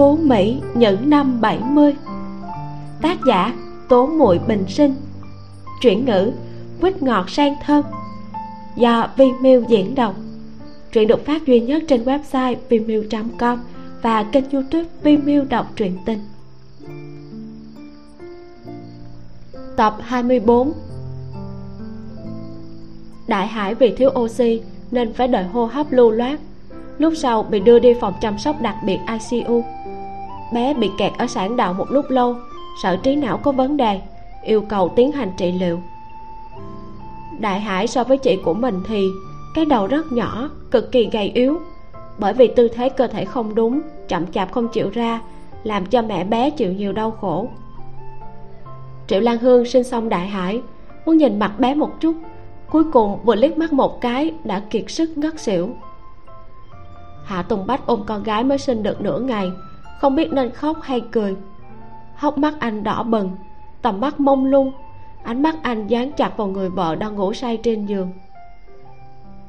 phú mỹ những năm 70 tác giả tố muội bình sinh. Chuyển ngữ quýt ngọt sang thơm. Do Vimeo diễn đọc. Truyện được phát duy nhất trên website vimeo.com và kênh youtube Vimeo đọc truyện tình. Tập 24 Đại Hải vì thiếu oxy nên phải đợi hô hấp lưu loát. Lúc sau bị đưa đi phòng chăm sóc đặc biệt icu bé bị kẹt ở sản đạo một lúc lâu, sợ trí não có vấn đề, yêu cầu tiến hành trị liệu. Đại hải so với chị của mình thì cái đầu rất nhỏ, cực kỳ gầy yếu. Bởi vì tư thế cơ thể không đúng, chậm chạp không chịu ra, làm cho mẹ bé chịu nhiều đau khổ. Triệu lan hương sinh xong đại hải, muốn nhìn mặt bé một chút, cuối cùng vừa liếc mắt một cái đã kiệt sức ngất xỉu. Hạ tùng bách ôm con gái mới sinh được nửa ngày không biết nên khóc hay cười. Hốc mắt anh đỏ bừng, tầm mắt mông lung, ánh mắt anh dán chặt vào người vợ đang ngủ say trên giường.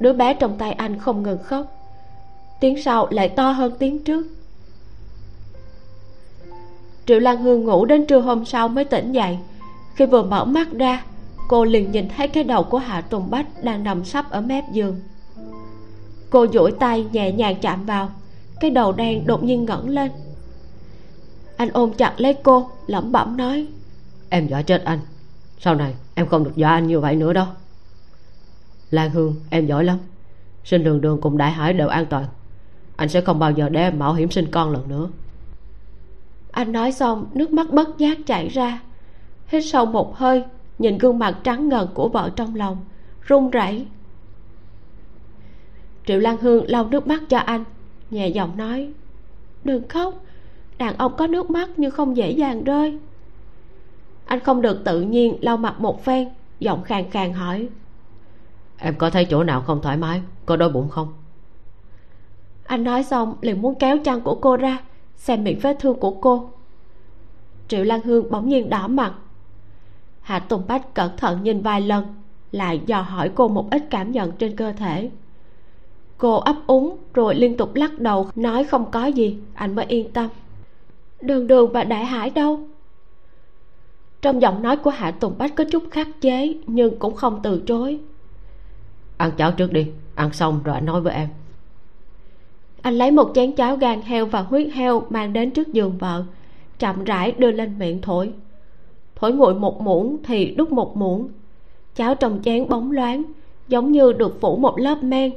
Đứa bé trong tay anh không ngừng khóc. Tiếng sau lại to hơn tiếng trước. Triệu lan hương ngủ đến trưa hôm sau mới tỉnh dậy. Khi vừa mở mắt ra, cô liền nhìn thấy cái đầu của hạ tùng bách đang nằm sấp ở mép giường. Cô duỗi tay nhẹ nhàng chạm vào, cái đầu đen đột nhiên ngẩng lên anh ôm chặt lấy cô lẩm bẩm nói. Em dọa chết anh. Sau này em không được dọa anh như vậy nữa đâu. Lan hương em giỏi lắm. Sinh đường đường cùng đại hải đều an toàn. Anh sẽ không bao giờ để em mạo hiểm sinh con lần nữa. Anh nói xong nước mắt bất giác chảy ra. Hít sâu một hơi nhìn gương mặt trắng ngần của vợ trong lòng run rẩy. Triệu lan hương lau nước mắt cho anh nhẹ giọng nói đừng khóc đàn ông có nước mắt nhưng không dễ dàng rơi. Anh không được tự nhiên lau mặt một phen giọng khàn khàn hỏi. Em có thấy chỗ nào không thoải mái? Có đói bụng không? Anh nói xong liền muốn kéo chăn của cô ra xem miệng vết thương của cô. Triệu lan hương bỗng nhiên đỏ mặt. Hạ tùng bách cẩn thận nhìn vài lần lại dò hỏi cô một ít cảm nhận trên cơ thể. Cô ấp úng rồi liên tục lắc đầu nói không có gì anh mới yên tâm đường đường và đại hải đâu? Trong giọng nói của hạ tùng bách có chút khắc chế nhưng cũng không từ chối. Ăn cháo trước đi ăn xong rồi anh nói với em. Anh lấy một chén cháo gan heo và huyết heo mang đến trước giường vợ chậm rãi đưa lên miệng thổi. Thổi nguội một muỗng thì đút một muỗng. Cháo trong chén bóng loáng giống như được phủ một lớp men.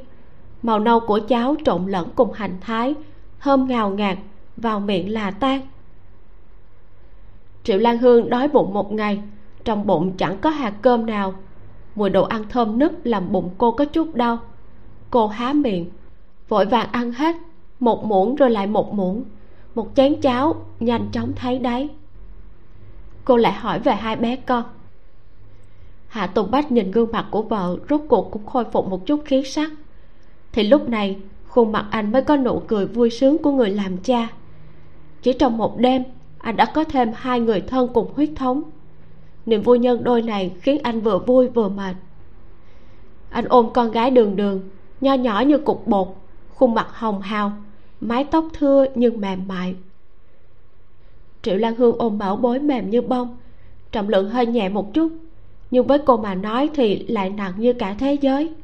Màu nâu của cháo trộn lẫn cùng hành thái thơm ngào ngạt vào miệng là tan triệu lan hương đói bụng một ngày, trong bụng chẳng có hạt cơm nào. Mùi đồ ăn thơm nức làm bụng cô có chút đau. Cô há miệng, vội vàng ăn hết, một muỗng rồi lại một muỗng, một chén cháo nhanh chóng thấy đáy. Cô lại hỏi về hai bé con. Hạ tùng bách nhìn gương mặt của vợ rốt cuộc cũng khôi phục một chút khí sắc. Thì lúc này, khuôn mặt anh mới có nụ cười vui sướng của người làm cha. Chỉ trong một đêm anh đã có thêm hai người thân cùng huyết thống. Niềm vui nhân đôi này khiến anh vừa vui vừa mệt. Anh ôm con gái đường đường, nho nhỏ như cục bột, khuôn mặt hồng hào, mái tóc thưa nhưng mềm mại. Triệu lan hương ôm bảo bối mềm như bông, trọng lượng hơi nhẹ một chút, nhưng với cô mà nói thì lại nặng như cả thế giới.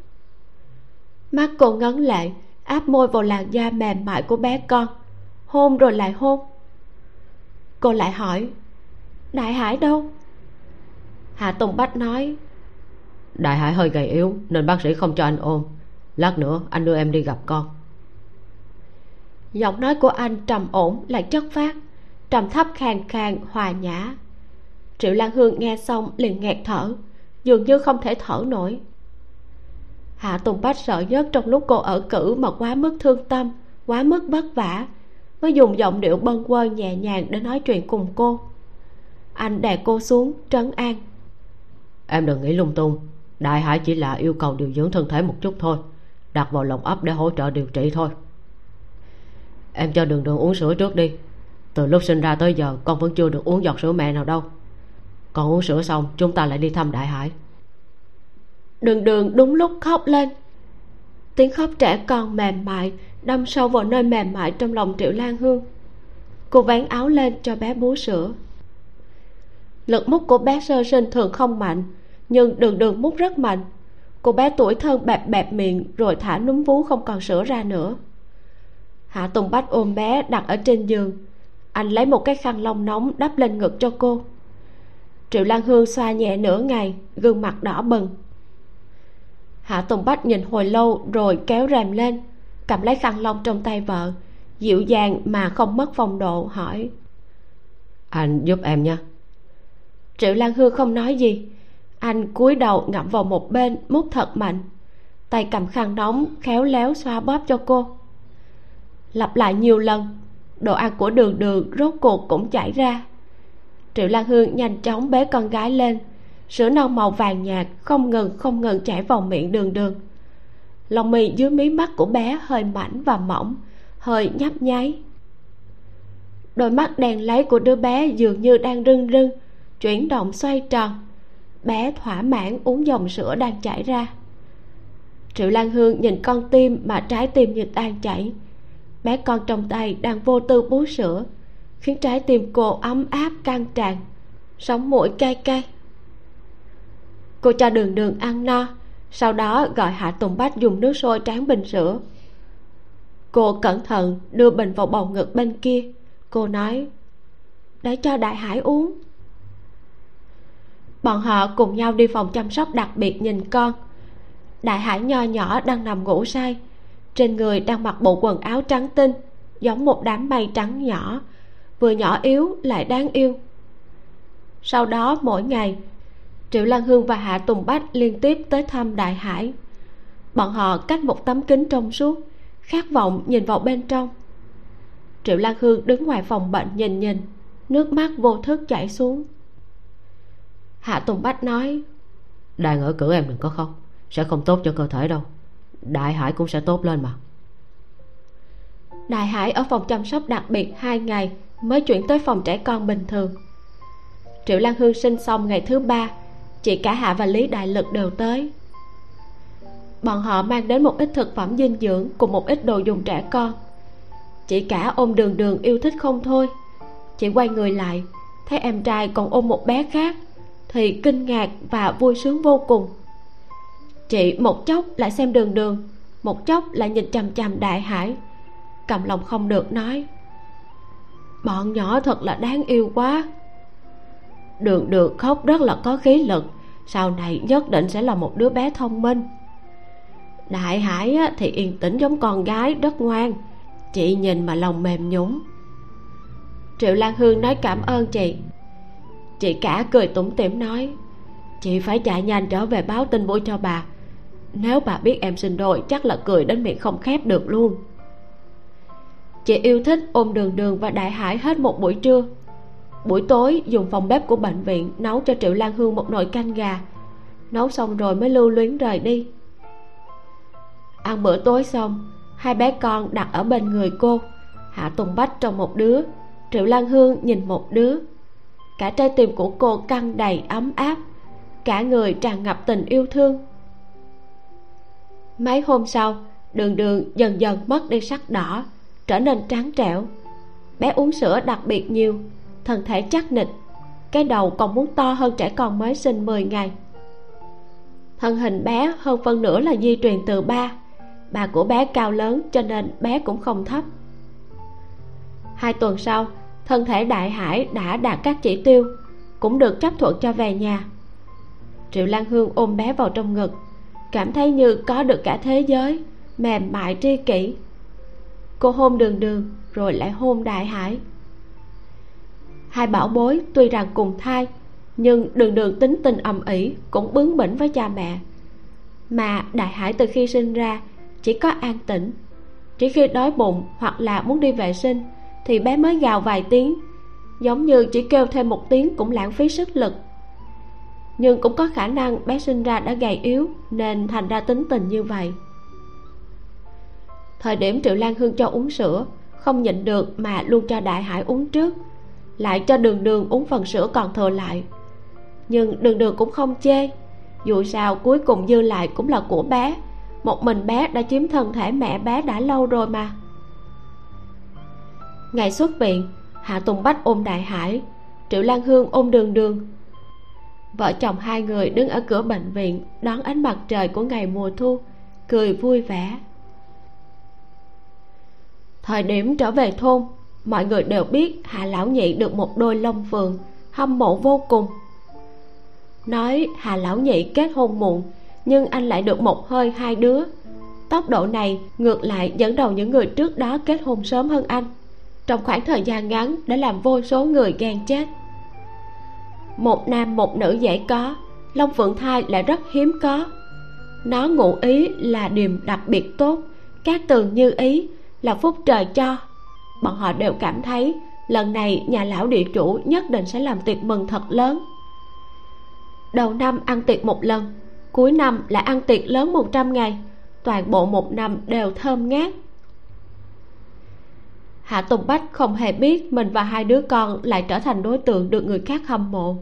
Mắt cô ngấn lệ, áp môi vào làn da mềm mại của bé con, hôn rồi lại hôn cô lại hỏi, đại hải đâu? Hạ tùng bách nói, đại hải hơi gầy yếu, nên bác sĩ không cho anh ôm. Lát nữa anh đưa em đi gặp con. Giọng nói của anh trầm ổn lại chất phát, trầm thấp khàn khàn, hòa nhã. Triệu lan hương nghe xong liền nghẹt thở, dường như không thể thở nổi. Hạ tùng bách sợ nhất trong lúc cô ở cử mà quá mức thương tâm, quá mức vất vả mới dùng giọng điệu bâng quơ nhẹ nhàng để nói chuyện cùng cô. Anh đè cô xuống trấn an. Em đừng nghĩ lung tung. Đại hải chỉ là yêu cầu điều dưỡng thân thể một chút thôi. Đặt vào lồng ấp để hỗ trợ điều trị thôi. Em cho đường đường uống sữa trước đi. Từ lúc sinh ra tới giờ con vẫn chưa được uống giọt sữa mẹ nào đâu. Con uống sữa xong chúng ta lại đi thăm đại hải. Đường đường đúng lúc khóc lên. Tiếng khóc trẻ con mềm mại đâm sâu vào nơi mềm mại trong lòng triệu lan hương. Cô vén áo lên cho bé bú sữa. Lực mút của bé sơ sinh thường không mạnh, nhưng đường đường mút rất mạnh. Cô bé tuổi thân bẹp bẹp miệng rồi thả núm vú không còn sữa ra nữa. Hạ tùng bách ôm bé đặt ở trên giường. Anh lấy một cái khăn lông nóng đắp lên ngực cho cô. Triệu lan hương xoa nhẹ nửa ngày, gương mặt đỏ bừng. Hạ tùng bách nhìn hồi lâu rồi kéo rèm lên cầm lấy khăn lông trong tay vợ dịu dàng mà không mất phong độ hỏi. Anh giúp em nha triệu lan hương không nói gì. Anh cúi đầu ngậm vào một bên mút thật mạnh. Tay cầm khăn nóng khéo léo xoa bóp cho cô. Lặp lại nhiều lần đồ ăn của đường đường rốt cuộc cũng chảy ra. Triệu lan hương nhanh chóng bế con gái lên. Sữa non màu vàng nhạt không ngừng không ngừng chảy vào miệng đường đường lòng mì dưới mí mắt của bé hơi mảnh và mỏng, hơi nhấp nháy. Đôi mắt đèn lấy của đứa bé dường như đang rưng rưng, chuyển động xoay tròn. Bé thỏa mãn uống dòng sữa đang chảy ra. Triệu lan hương nhìn con tim mà trái tim như tan chảy. Bé con trong tay đang vô tư bú sữa, khiến trái tim cô ấm áp căng tràn, sống mũi cay cay. Cô cho đường đường ăn no sau đó gọi hạ tùng bách dùng nước sôi tráng bình sữa cô cẩn thận đưa bình vào bầu ngực bên kia. Cô nói, để cho đại hải uống. Bọn họ cùng nhau đi phòng chăm sóc đặc biệt nhìn con. Đại hải nho nhỏ đang nằm ngủ say. Trên người đang mặc bộ quần áo trắng tinh, giống một đám mây trắng nhỏ. Vừa nhỏ yếu lại đáng yêu. Sau đó mỗi ngày triệu lan hương và hạ tùng bách liên tiếp tới thăm đại hải. Bọn họ cách một tấm kính trong suốt khát vọng nhìn vào bên trong. Triệu lan hương đứng ngoài phòng bệnh nhìn nhìn nước mắt vô thức chảy xuống. Hạ tùng bách nói đang ở cửa em đừng có khóc sẽ không tốt cho cơ thể đâu đại hải cũng sẽ tốt lên mà. Đại hải ở phòng chăm sóc đặc biệt hai ngày mới chuyển tới phòng trẻ con bình thường. Triệu lan hương sinh xong ngày thứ ba chị cả hạ và lý đại lực đều tới. Bọn họ mang đến một ít thực phẩm dinh dưỡng cùng một ít đồ dùng trẻ con. Chị cả ôm đường đường yêu thích không thôi. Chị quay người lại, thấy em trai còn ôm một bé khác, thì kinh ngạc và vui sướng vô cùng. Chị một chốc lại xem đường đường, một chốc lại nhìn chằm chằm đại hải. Cầm lòng không được nói, bọn nhỏ thật là đáng yêu quá đường đường khóc rất là có khí lực. Sau này nhất định sẽ là một đứa bé thông minh. Đại hải thì yên tĩnh giống con gái rất ngoan. Chị nhìn mà lòng mềm nhũng. Triệu lan hương nói cảm ơn chị. Chị cả cười tủm tỉm nói, chị phải chạy nhanh trở về báo tin vui cho bà. Nếu bà biết em sinh đôi, chắc là cười đến miệng không khép được luôn. Chị yêu thích ôm đường đường và đại hải hết một buổi trưa buổi tối, dùng phòng bếp của bệnh viện nấu cho triệu lan hương một nồi canh gà. Nấu xong rồi mới lưu luyến rời đi. Ăn bữa tối xong, hai bé con đặt ở bên người cô, hạ tùng bách trong một đứa, triệu lan hương nhìn một đứa. Cả trái tim của cô căng đầy ấm áp, cả người tràn ngập tình yêu thương. Mấy hôm sau, đường đường dần dần mất đi sắc đỏ, trở nên trắng trẻo. Bé uống sữa đặc biệt nhiều thân thể chắc nịch. Cái đầu còn muốn to hơn trẻ con mới sinh 10 ngày. Thân hình bé hơn phân nửa là di truyền từ ba. Bà của bé cao lớn cho nên bé cũng không thấp. Hai tuần sau, thân thể đại hải đã đạt các chỉ tiêu, cũng được chấp thuận cho về nhà. Triệu lan hương ôm bé vào trong ngực, cảm thấy như có được cả thế giới, mềm mại tri kỷ. Cô hôn đường đường, rồi lại hôn đại hải hai bảo bối tuy rằng cùng thai, nhưng đường đường tính tình ầm ĩ cũng bướng bỉnh với cha mẹ. Mà đại hải từ khi sinh ra chỉ có an tĩnh. Chỉ khi đói bụng hoặc là muốn đi vệ sinh thì bé mới gào vài tiếng, giống như chỉ kêu thêm một tiếng cũng lãng phí sức lực. Nhưng cũng có khả năng bé sinh ra đã gầy yếu nên thành ra tính tình như vậy. Thời điểm triệu lan hương cho uống sữa, không nhịn được mà luôn cho đại hải uống trước lại cho đường đường uống phần sữa còn thừa lại. Nhưng đường đường cũng không chê. Dù sao, cuối cùng dư lại cũng là của bé. Một mình bé đã chiếm thân thể mẹ bé đã lâu rồi mà. Ngày xuất viện, hạ tùng bách ôm đại hải, triệu lan hương ôm đường đường. Vợ chồng hai người đứng ở cửa bệnh viện đón ánh mặt trời của ngày mùa thu, cười vui vẻ. Thời điểm trở về thôn mọi người đều biết hạ lão nhị được một đôi lông phượng hâm mộ vô cùng. Nói hà lão nhị kết hôn muộn, nhưng anh lại được một hơi hai đứa. Tốc độ này ngược lại dẫn đầu những người trước đó kết hôn sớm hơn anh. Trong khoảng thời gian ngắn đã làm vô số người ghen chết. Một nam một nữ dễ có, long phượng thai lại rất hiếm có. Nó ngụ ý là điềm đặc biệt tốt, các tường như ý là phúc trời cho bọn họ đều cảm thấy lần này nhà lão địa chủ nhất định sẽ làm tiệc mừng thật lớn. Đầu năm ăn tiệc một lần, cuối năm lại ăn tiệc lớn một trăm ngày, toàn bộ một năm đều thơm ngát. Hạ tùng bách không hề biết mình và hai đứa con lại trở thành đối tượng được người khác hâm mộ.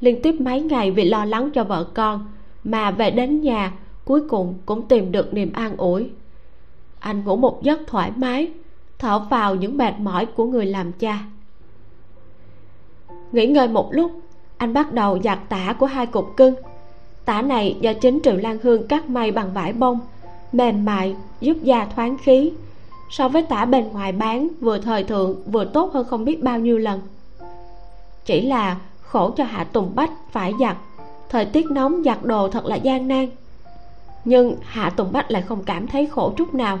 Liên tiếp mấy ngày vì lo lắng cho vợ con mà về đến nhà, cuối cùng cũng tìm được niềm an ủi. Anh ngủ một giấc thoải mái thở vào những mệt mỏi của người làm cha. Nghỉ ngơi một lúc, anh bắt đầu giặt tả của hai cục cưng. Tả này do chính triệu lan hương cắt may bằng vải bông, mềm mại, giúp da thoáng khí. So với tả bên ngoài bán, vừa thời thượng, vừa tốt hơn không biết bao nhiêu lần. Chỉ là khổ cho hạ tùng bách phải giặt. Thời tiết nóng, giặt đồ thật là gian nan. Nhưng hạ tùng bách lại không cảm thấy khổ chút nào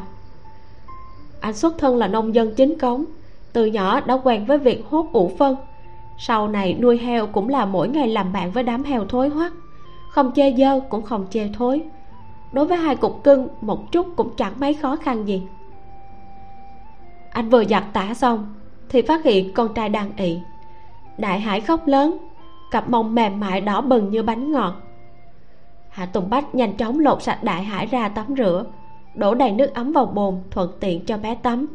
anh xuất thân là nông dân chính cống, từ nhỏ đã quen với việc hốt ủ phân. Sau này nuôi heo cũng là mỗi ngày làm bạn với đám heo thối hoắc, không chê dơ cũng không chê thối. Đối với hai cục cưng, một chút cũng chẳng mấy khó khăn gì. Anh vừa giặt tả xong thì phát hiện con trai đang ị. Đại hải khóc lớn, cặp mông mềm mại đỏ bừng như bánh ngọt. Hạ tùng bách nhanh chóng lột sạch đại hải ra tắm rửa đổ đầy nước ấm vào bồn, thuận tiện cho bé tắm.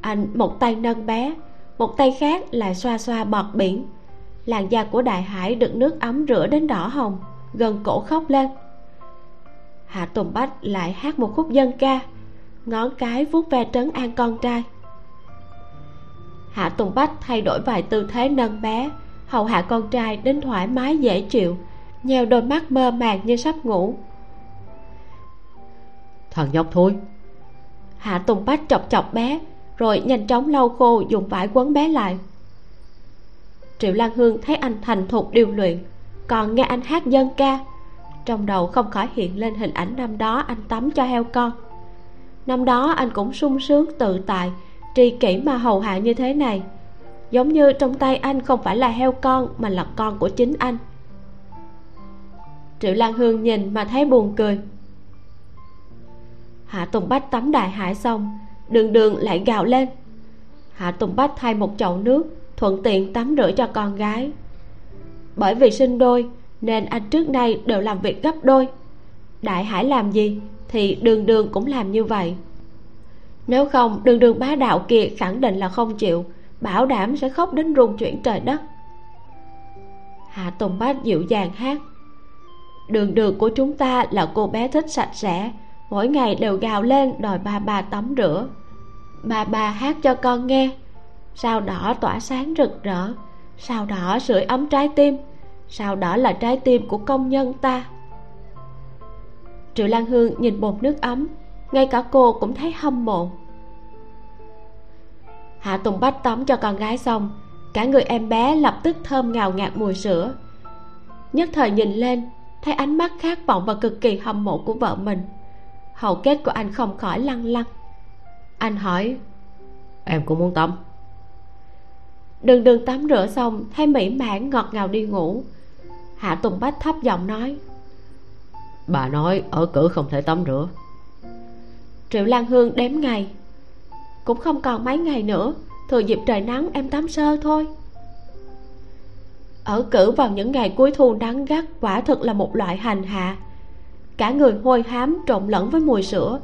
Anh, một tay nâng bé, một tay khác lại xoa xoa bọt biển. Làn da của đại hải được nước ấm rửa đến đỏ hồng, gần cổ khóc lên. Hạ tùng bách lại hát một khúc dân ca, ngón cái vuốt ve trấn an con trai. Hạ tùng bách thay đổi vài tư thế nâng bé, hầu hạ con trai đến thoải mái dễ chịu, nheo đôi mắt mơ màng như sắp ngủ thằng nhóc thôi hạ tùng bách chọc chọc bé, rồi nhanh chóng lau khô dùng vải quấn bé lại. Triệu lan hương thấy anh thành thục điều luyện, còn nghe anh hát dân ca. Trong đầu không khỏi hiện lên hình ảnh năm đó anh tắm cho heo con. Năm đó anh cũng sung sướng tự tại, tri kỷ mà hầu hạ như thế này. Giống như trong tay anh không phải là heo con, mà là con của chính anh. Triệu lan hương nhìn mà thấy buồn cười hạ tùng bách tắm đại hải xong, đường đường lại gào lên. Hạ tùng bách thay một chậu nước, thuận tiện tắm rửa cho con gái. Bởi vì sinh đôi, nên anh trước nay đều làm việc gấp đôi. Đại hải làm gì thì đường đường cũng làm như vậy. Nếu không, đường đường bá đạo kia khẳng định là không chịu, bảo đảm sẽ khóc đến rung chuyển trời đất. Hạ tùng bách dịu dàng hát, đường đường của chúng ta là cô bé thích sạch sẽ mỗi ngày đều gào lên đòi ba ba tắm rửa. Ba ba hát cho con nghe. Sao đỏ tỏa sáng rực rỡ? Sao đỏ sưởi ấm trái tim? Sao đỏ là trái tim của công nhân ta? Triệu lan hương nhìn bột nước ấm. Ngay cả cô cũng thấy hâm mộ. Hạ tùng bách tắm cho con gái xong. Cả người em bé lập tức thơm ngào ngạt mùi sữa. Nhất thời nhìn lên, thấy ánh mắt khát vọng và cực kỳ hâm mộ của vợ mình hầu kết của anh không khỏi lăn lăn anh hỏi, em cũng muốn tắm. Đường đường tắm rửa xong, thấy mỹ mãn ngọt ngào đi ngủ. Hạ tùng bách thấp giọng nói, bà nói ở cửa không thể tắm rửa. Triệu lan hương đếm ngày, cũng không còn mấy ngày nữa, thừa dịp trời nắng em tắm sơ thôi. Ở cử vào những ngày cuối thu nắng gắt, quả thực là một loại hành hạ cả người hôi hám trộn lẫn với mùi sữa.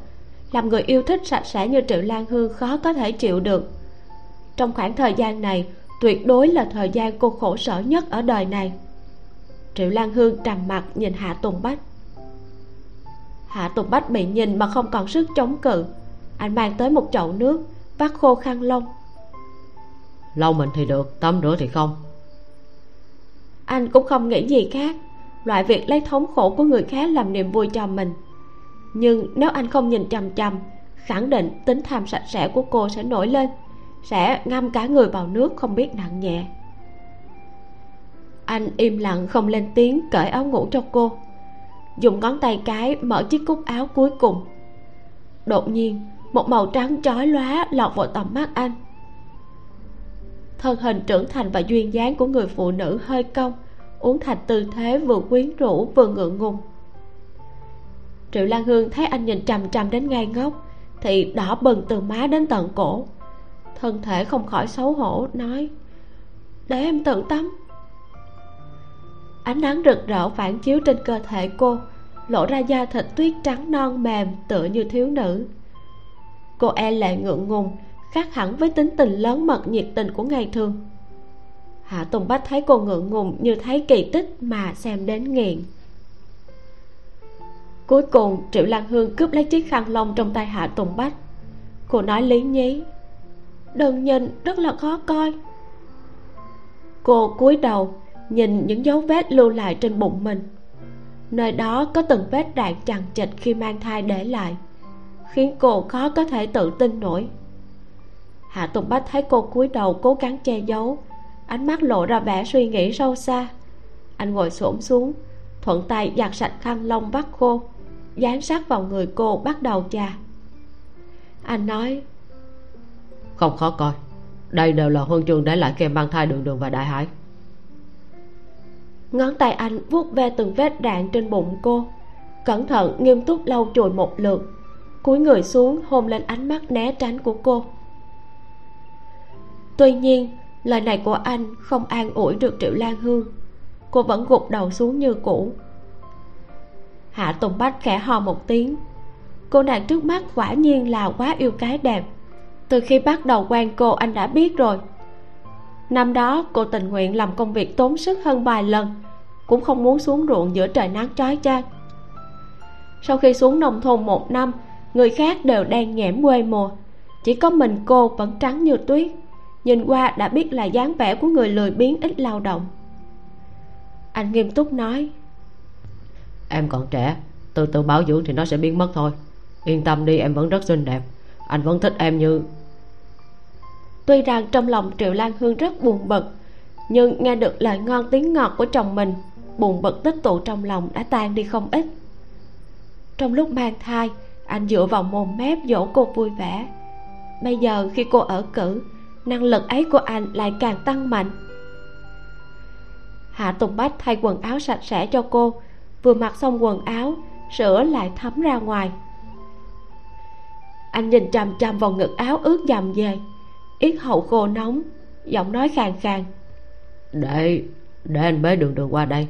Làm người yêu thích sạch sẽ như triệu lan hương khó có thể chịu được. Trong khoảng thời gian này tuyệt đối là thời gian cô khổ sở nhất ở đời này. Triệu lan hương trầm mặt nhìn hạ tùng bách. Hạ tùng bách bị nhìn mà không còn sức chống cự. Anh mang tới một chậu nước vắt khô khăn lông. Lau mình thì được tắm rửa thì không. Anh cũng không nghĩ gì khác loại việc lấy thống khổ của người khác làm niềm vui cho mình. Nhưng nếu anh không nhìn chằm chằm, khẳng định tính tham sạch sẽ của cô sẽ nổi lên, sẽ ngâm cả người vào nước không biết nặng nhẹ. Anh im lặng không lên tiếng cởi áo ngủ cho cô, dùng ngón tay cái mở chiếc cúc áo cuối cùng. Đột nhiên, một màu trắng chói lóa lọt vào tầm mắt anh. Thân hình trưởng thành và duyên dáng của người phụ nữ hơi cong uống thành tư thế vừa quyến rũ vừa ngượng ngùng. Triệu lan hương thấy anh nhìn trầm trầm đến ngay ngốc, thì đỏ bừng từ má đến tận cổ. Thân thể không khỏi xấu hổ, nói, để em tự tắm ánh nắng rực rỡ phản chiếu trên cơ thể cô, lộ ra da thịt tuyết trắng non mềm tựa như thiếu nữ. Cô e lệ ngượng ngùng, khác hẳn với tính tình lớn mật nhiệt tình của ngày thường hạ tùng bách thấy cô ngượng ngùng như thấy kỳ tích mà xem đến nghiện. Cuối cùng, triệu lan hương cướp lấy chiếc khăn lông trong tay hạ tùng bách. Cô nói lý nhí, đừng nhìn, rất là khó coi. Cô cúi đầu, nhìn những dấu vết lưu lại trên bụng mình. Nơi đó có từng vết đạn chằng chịt khi mang thai để lại, khiến cô khó có thể tự tin nổi. Hạ tùng bách thấy cô cúi đầu cố gắng che giấu ánh mắt lộ ra vẻ suy nghĩ sâu xa. Anh ngồi xổm xuống thuận tay giặt sạch khăn lông vắt khô dán sát vào người cô bắt đầu chà anh nói không khó coi đây đều là huân chương để lại kèm mang thai đường đường và đại hải. Ngón tay anh vuốt ve từng vết đạn trên bụng cô cẩn thận nghiêm túc lau chùi một lượt cúi người xuống hôn lên ánh mắt né tránh của cô. Tuy nhiên lời này của anh không an ủi được triệu lan hương. Cô vẫn gục đầu xuống như cũ. Hạ tùng bách khẽ ho một tiếng. Cô nàng trước mắt quả nhiên là quá yêu cái đẹp. Từ khi bắt đầu quen cô anh đã biết rồi. Năm đó cô tình nguyện làm công việc tốn sức hơn vài lần, cũng không muốn xuống ruộng giữa trời nắng trói chang. Sau khi xuống nông thôn một năm, người khác đều đang nhẽm quê mùa. Chỉ có mình cô vẫn trắng như tuyết nhìn qua đã biết là dáng vẻ của người lười biếng ít lao động. Anh nghiêm túc nói em còn trẻ từ từ bảo dưỡng thì nó sẽ biến mất thôi. Yên tâm đi em vẫn rất xinh đẹp. Anh vẫn thích em như tuy rằng trong lòng triệu lan hương rất buồn bực nhưng nghe được lời ngon tiếng ngọt của chồng mình buồn bực tích tụ trong lòng đã tan đi không ít. Trong lúc mang thai anh dựa vào mồm mép dỗ cô vui vẻ. Bây giờ khi cô ở cử năng lực ấy của anh lại càng tăng mạnh. Hạ tùng bách thay quần áo sạch sẽ cho cô. Vừa mặc xong quần áo sữa lại thấm ra ngoài. Anh nhìn chằm chằm vào ngực áo ướt dầm về. Yết hậu khô nóng giọng nói khàn khàn. Để để anh bế đường đường qua đây.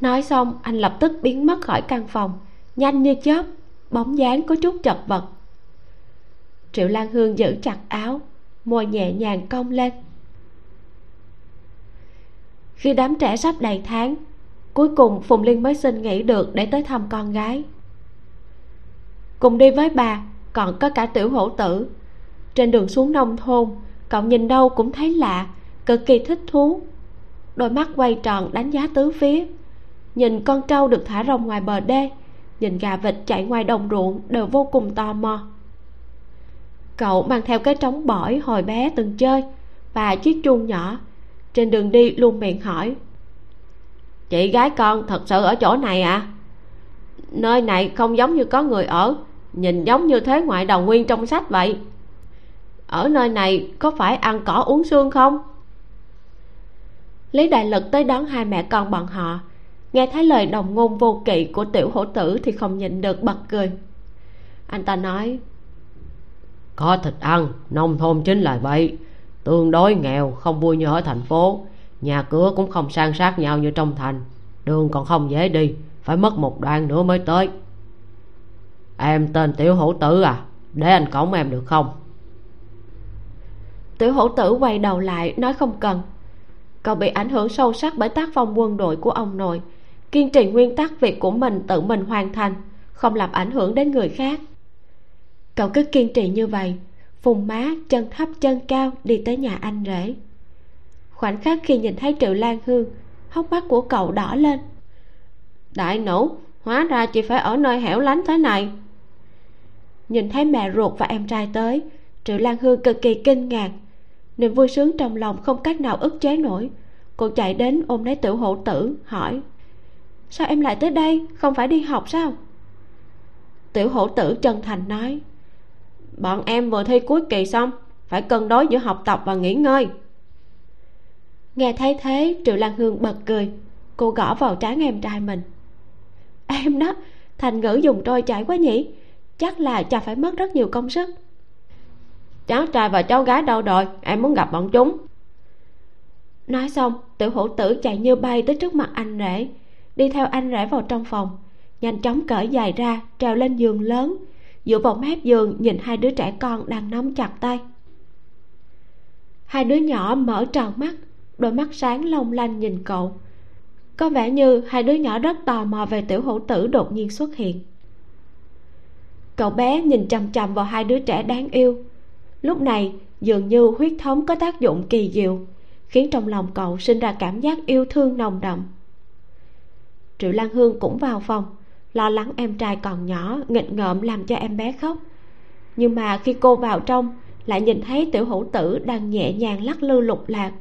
Nói xong anh lập tức biến mất khỏi căn phòng. Nhanh như chớp bóng dáng có chút chật vật triệu lan hương giữ chặt áo, môi nhẹ nhàng cong lên. Khi đám trẻ sắp đầy tháng, cuối cùng phùng liên mới xin nghỉ được để tới thăm con gái. Cùng đi với bà, còn có cả tiểu hổ tử. Trên đường xuống nông thôn, cậu nhìn đâu cũng thấy lạ, cực kỳ thích thú. Đôi mắt quay tròn đánh giá tứ phía. Nhìn con trâu được thả rông ngoài bờ đê, nhìn gà vịt chạy ngoài đồng ruộng đều vô cùng tò mò cậu mang theo cái trống bỏi hồi bé từng chơi và chiếc chuông nhỏ. Trên đường đi luôn miệng hỏi, chị gái con thật sự ở chỗ này à? Nơi này không giống như có người ở, nhìn giống như thế ngoại đồng nguyên trong sách vậy. Ở nơi này có phải ăn cỏ uống xương không? Lý đại lực tới đón hai mẹ con bọn họ. Nghe thấy lời đồng ngôn vô kỵ của tiểu hổ tử thì không nhịn được bật cười. Anh ta nói có thịt ăn, nông thôn chính là vậy. Tương đối nghèo, không vui như ở thành phố. Nhà cửa cũng không san sát nhau như trong thành. Đường còn không dễ đi, phải mất một đoạn nữa mới tới. Em tên tiểu hổ tử à để anh cõng em được không? Tiểu hổ tử quay đầu lại, nói không cần. Cậu bị ảnh hưởng sâu sắc bởi tác phong quân đội của ông nội. Kiên trì nguyên tắc việc của mình tự mình hoàn thành, không làm ảnh hưởng đến người khác cậu cứ kiên trì như vậy phùng má chân thấp chân cao đi tới nhà anh rể. Khoảnh khắc khi nhìn thấy triệu lan hương hốc mắt của cậu đỏ lên. Đại nổ, hóa ra chị phải ở nơi hẻo lánh thế này. Nhìn thấy mẹ ruột và em trai tới triệu lan hương cực kỳ kinh ngạc. Niềm vui sướng trong lòng không cách nào ức chế nổi. Cô chạy đến ôm lấy tiểu hộ tử hỏi sao em lại tới đây? Không phải đi học sao? Tiểu hổ tử chân thành nói bọn em vừa thi cuối kỳ xong, phải cân đối giữa học tập và nghỉ ngơi. Nghe thấy thế, triệu lan hương bật cười. Cô gõ vào trán em trai mình. Em đó, thành ngữ dùng trôi chảy quá nhỉ? Chắc là cha phải mất rất nhiều công sức. Cháu trai và cháu gái đâu rồi? Em muốn gặp bọn chúng. Nói xong, tiểu hổ tử chạy như bay tới trước mặt anh rể. Đi theo anh rể vào trong phòng. Nhanh chóng cởi giày ra, trèo lên giường lớn dựa vào mép giường, nhìn hai đứa trẻ con đang nắm chặt tay. Hai đứa nhỏ mở tròn mắt, đôi mắt sáng long lanh nhìn cậu. Có vẻ như hai đứa nhỏ rất tò mò về tiểu hữu tử đột nhiên xuất hiện. Cậu bé nhìn chằm chằm vào hai đứa trẻ đáng yêu. Lúc này, dường như huyết thống có tác dụng kỳ diệu, khiến trong lòng cậu sinh ra cảm giác yêu thương nồng đậm. Triệu lan hương cũng vào phòng lo lắng em trai còn nhỏ, nghịch ngợm làm cho em bé khóc. Nhưng mà khi cô vào trong, lại nhìn thấy tiểu hữu tử đang nhẹ nhàng lắc lư lục lạc,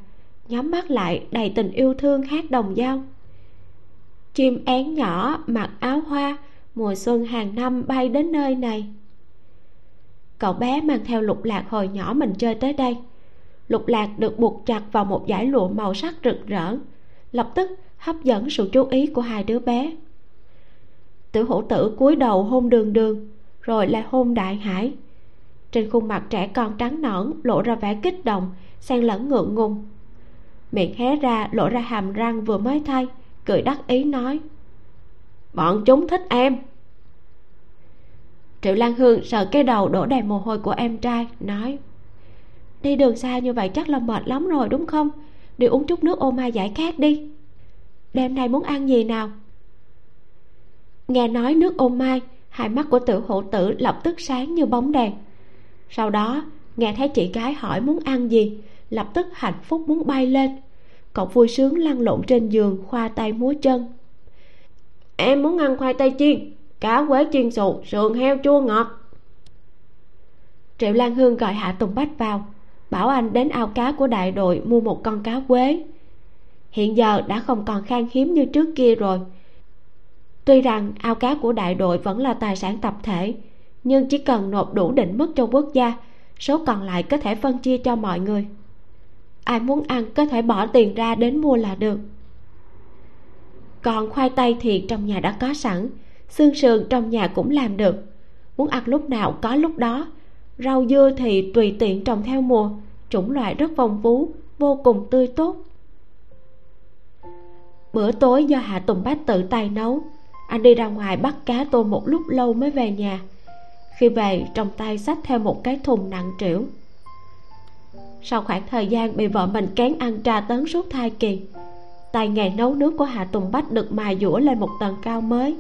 nhắm mắt lại đầy tình yêu thương hát đồng dao. Chim én nhỏ mặc áo hoa, mùa xuân hàng năm bay đến nơi này. Cậu bé mang theo lục lạc hồi nhỏ mình chơi tới đây. Lục lạc được buộc chặt vào một dải lụa màu sắc rực rỡ, lập tức hấp dẫn sự chú ý của hai đứa bé tiểu hổ tử cúi đầu hôn đường đường, rồi lại hôn đại hải. Trên khuôn mặt trẻ con trắng nõn lộ ra vẻ kích động, xen lẫn ngượng ngùng. Miệng hé ra, lộ ra hàm răng vừa mới thay, cười đắc ý nói, bọn chúng thích em. Triệu lan hương sờ cái đầu đổ đầy mồ hôi của em trai, nói, đi đường xa như vậy chắc là mệt lắm rồi, đúng không? Đi uống chút nước ô mai giải khát đi. Đêm nay muốn ăn gì nào? Nghe nói nước ô mai, hai mắt của tiểu hổ tử lập tức sáng như bóng đèn. Sau đó, nghe thấy chị gái hỏi muốn ăn gì, lập tức hạnh phúc muốn bay lên. Cậu vui sướng lăn lộn trên giường, khoa tay múa chân. Em muốn ăn khoai tây chiên, cá quế chiên xù, sườn heo chua ngọt. Triệu lan hương gọi hạ tùng bách vào, bảo anh đến ao cá của đại đội mua một con cá quế. Hiện giờ đã không còn khan hiếm như trước kia rồi tuy rằng, ao cá của đại đội vẫn là tài sản tập thể, nhưng chỉ cần nộp đủ định mức cho quốc gia, số còn lại có thể phân chia cho mọi người. Ai muốn ăn có thể bỏ tiền ra đến mua là được. Còn khoai tây thì trong nhà đã có sẵn, xương sườn trong nhà cũng làm được. Muốn ăn lúc nào có lúc đó, rau dưa thì tùy tiện trồng theo mùa, chủng loại rất phong phú, vô cùng tươi tốt. Bữa tối do hạ tùng bách tự tay nấu anh đi ra ngoài bắt cá tôm một lúc lâu mới về nhà. Khi về, trong tay xách theo một cái thùng nặng trĩu. Sau khoảng thời gian bị vợ mình kén ăn tra tấn suốt thai kỳ, tay nghề nấu nước của hạ tùng bách được mài dũa lên một tầng cao mới.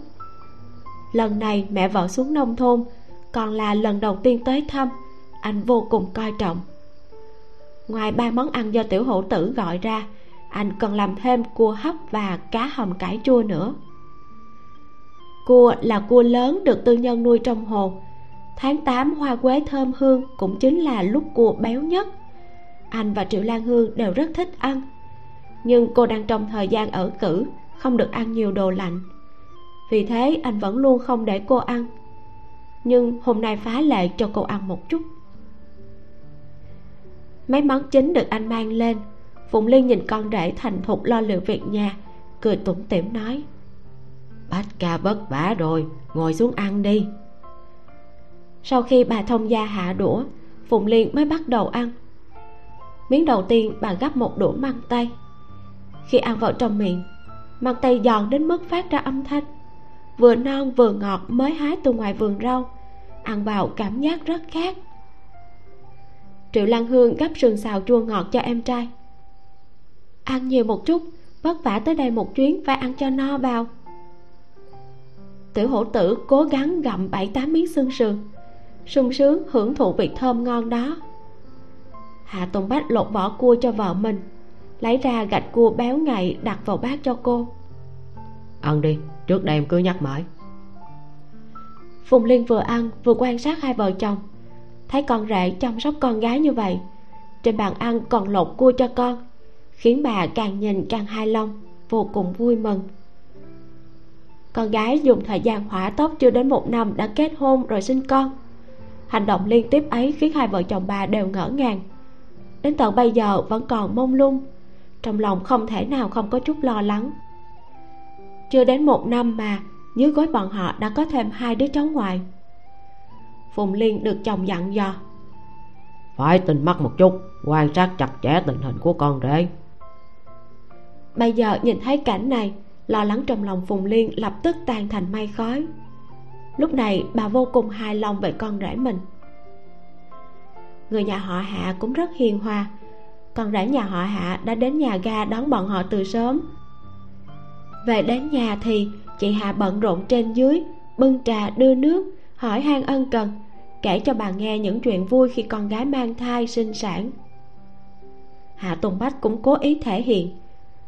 Lần này mẹ vợ xuống nông thôn, còn là lần đầu tiên tới thăm, anh vô cùng coi trọng. Ngoài ba món ăn do tiểu hổ tử gọi ra, anh còn làm thêm cua hấp và cá hầm cải chua nữa cua là cua lớn được tư nhân nuôi trong hồ tháng 8 hoa quế thơm hương cũng chính là lúc cua béo nhất. Anh và triệu lan hương đều rất thích ăn. Nhưng cô đang trong thời gian ở cử, không được ăn nhiều đồ lạnh. Vì thế, anh vẫn luôn không để cô ăn. Nhưng hôm nay phá lệ cho cô ăn một chút. Mấy món chính được anh mang lên. Phụng liên nhìn con rể thành thục lo liệu việc nhà, cười tủm tỉm nói bách ca vất vả rồi, ngồi xuống ăn đi. Sau khi bà thông gia hạ đũa, phụng liên mới bắt đầu ăn. Miếng đầu tiên bà gắp một đũa măng tay khi ăn vào trong miệng, măng tay giòn đến mức phát ra âm thanh. Vừa non vừa ngọt mới hái từ ngoài vườn rau, ăn vào cảm giác rất khác. Triệu lan hương gắp sườn xào chua ngọt cho em trai. Ăn nhiều một chút, vất vả tới đây một chuyến phải ăn cho no vào tiểu hổ tử cố gắng gặm bảy tám miếng xương sườn. Sung sướng hưởng thụ vị thơm ngon đó. Hạ tùng bách lột vỏ cua cho vợ mình lấy ra gạch cua béo ngậy đặt vào bát cho cô. Ăn đi trước đây em cứ nhắc mãi. Phùng liên vừa ăn vừa quan sát hai vợ chồng. Thấy con rể chăm sóc con gái như vậy trên bàn ăn còn lột cua cho con khiến bà càng nhìn càng hài lòng vô cùng vui mừng con gái dùng thời gian hỏa tốc chưa đến một năm đã kết hôn rồi sinh con. Hành động liên tiếp ấy khiến hai vợ chồng bà đều ngỡ ngàng. Đến tận bây giờ vẫn còn mông lung trong lòng không thể nào không có chút lo lắng. Chưa đến một năm mà dưới gối bọn họ đã có thêm hai đứa cháu ngoại phùng liên được chồng dặn dò phải tinh mắt một chút quan sát chặt chẽ tình hình của con rể. Bây giờ nhìn thấy cảnh này lo lắng trong lòng phùng liên lập tức tan thành mây khói. Lúc này, bà vô cùng hài lòng về con rể mình. Người nhà họ hạ cũng rất hiền hòa. Con rể nhà họ hạ đã đến nhà ga đón bọn họ từ sớm. Về đến nhà thì chị hạ bận rộn trên dưới, bưng trà, đưa nước, hỏi han ân cần, kể cho bà nghe những chuyện vui khi con gái mang thai sinh sản. Hạ tùng bách cũng cố ý thể hiện.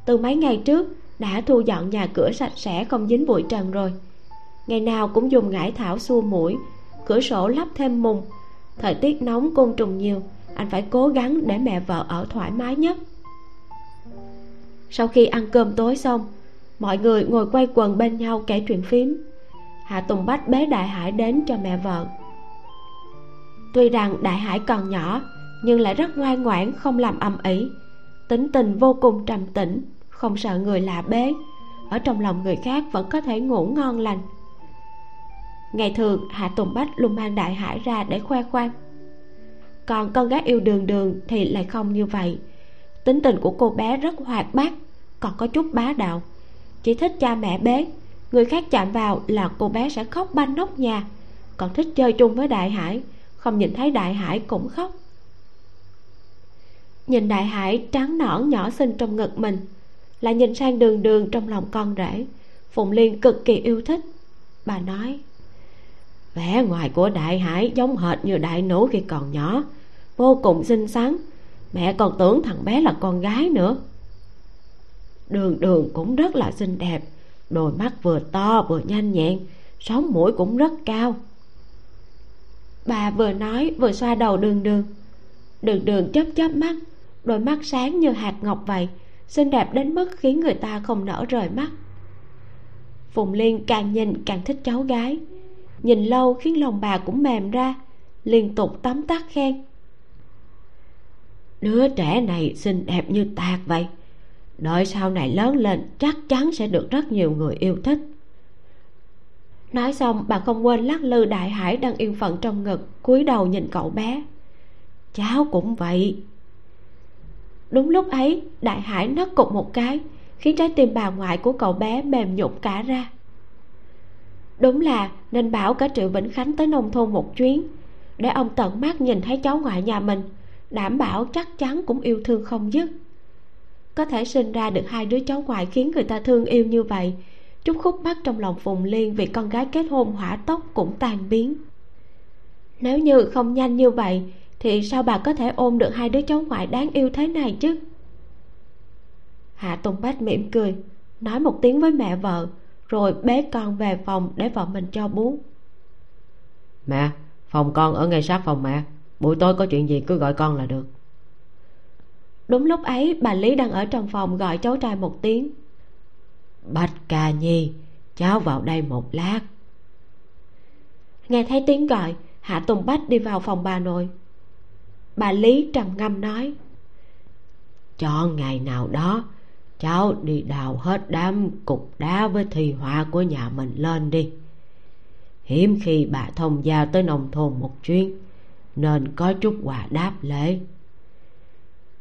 Từ mấy ngày trước đã thu dọn nhà cửa sạch sẽ không dính bụi trần rồi. Ngày nào cũng dùng ngải thảo xua mũi, cửa sổ lắp thêm mùng. Thời tiết nóng côn trùng nhiều, anh phải cố gắng để mẹ vợ ở thoải mái nhất. Sau khi ăn cơm tối xong, mọi người ngồi quay quần bên nhau kể chuyện phím. Hạ tùng bách bế đại hải đến cho mẹ vợ. Tuy rằng đại hải còn nhỏ, nhưng lại rất ngoan ngoãn, không làm ầm ĩ, tính tình vô cùng trầm tĩnh không sợ người lạ bế. Ở trong lòng người khác vẫn có thể ngủ ngon lành. Ngày thường, hạ tùng bách luôn mang đại hải ra để khoe khoang. Còn con gái yêu đường đường thì lại không như vậy. Tính tình của cô bé rất hoạt bát, còn có chút bá đạo. Chỉ thích cha mẹ bế, người khác chạm vào là cô bé sẽ khóc banh nóc nhà. Còn thích chơi chung với đại hải, không nhìn thấy đại hải cũng khóc. Nhìn đại hải trắng nõn nhỏ xinh trong ngực mình là nhìn sang đường đường trong lòng con rể. Phụng liên cực kỳ yêu thích. Bà nói, vẻ ngoài của đại hải giống hệt như đại nũ khi còn nhỏ, vô cùng xinh xắn. Mẹ còn tưởng thằng bé là con gái nữa. Đường đường cũng rất là xinh đẹp, đôi mắt vừa to vừa nhanh nhẹn, sống mũi cũng rất cao. Bà vừa nói vừa xoa đầu đường đường. Đường đường chớp chớp mắt, đôi mắt sáng như hạt ngọc vậy xinh đẹp đến mức khiến người ta không nỡ rời mắt. Phùng liên càng nhìn càng thích cháu gái. Nhìn lâu khiến lòng bà cũng mềm ra, liên tục tấm tắc khen. Đứa trẻ này xinh đẹp như tạc vậy. Đợi sau này lớn lên chắc chắn sẽ được rất nhiều người yêu thích. Nói xong, bà không quên lắc lư đại hải đang yên phận trong ngực, cúi đầu nhìn cậu bé. Cháu cũng vậy đúng lúc ấy, đại hải nấc cục một cái, khiến trái tim bà ngoại của cậu bé mềm nhũn cả ra. Đúng là nên bảo cả triệu vĩnh khánh tới nông thôn một chuyến, để ông tận mắt nhìn thấy cháu ngoại nhà mình, đảm bảo chắc chắn cũng yêu thương không dứt. Có thể sinh ra được hai đứa cháu ngoại khiến người ta thương yêu như vậy, chút khúc mắt trong lòng phùng liên vì con gái kết hôn hỏa tốc cũng tan biến. Nếu như không nhanh như vậy thì sao bà có thể ôm được hai đứa cháu ngoại đáng yêu thế này chứ? Hạ tùng bách mỉm cười nói một tiếng với mẹ vợ rồi bế con về phòng để vợ mình cho bú. Mẹ phòng con ở ngay sát phòng mẹ. Buổi tối có chuyện gì cứ gọi con là được. Đúng lúc ấy bà lý đang ở trong phòng gọi cháu trai một tiếng. Bạch ca nhi cháu vào đây một lát. Nghe thấy tiếng gọi hạ tùng bách đi vào phòng bà nội bà lý trầm ngâm nói chọn ngày nào đó cháu đi đào hết đám cục đá với thi họa của nhà mình lên đi. Hiếm khi bà thông giao tới nông thôn một chuyến nên có chút quà đáp lễ.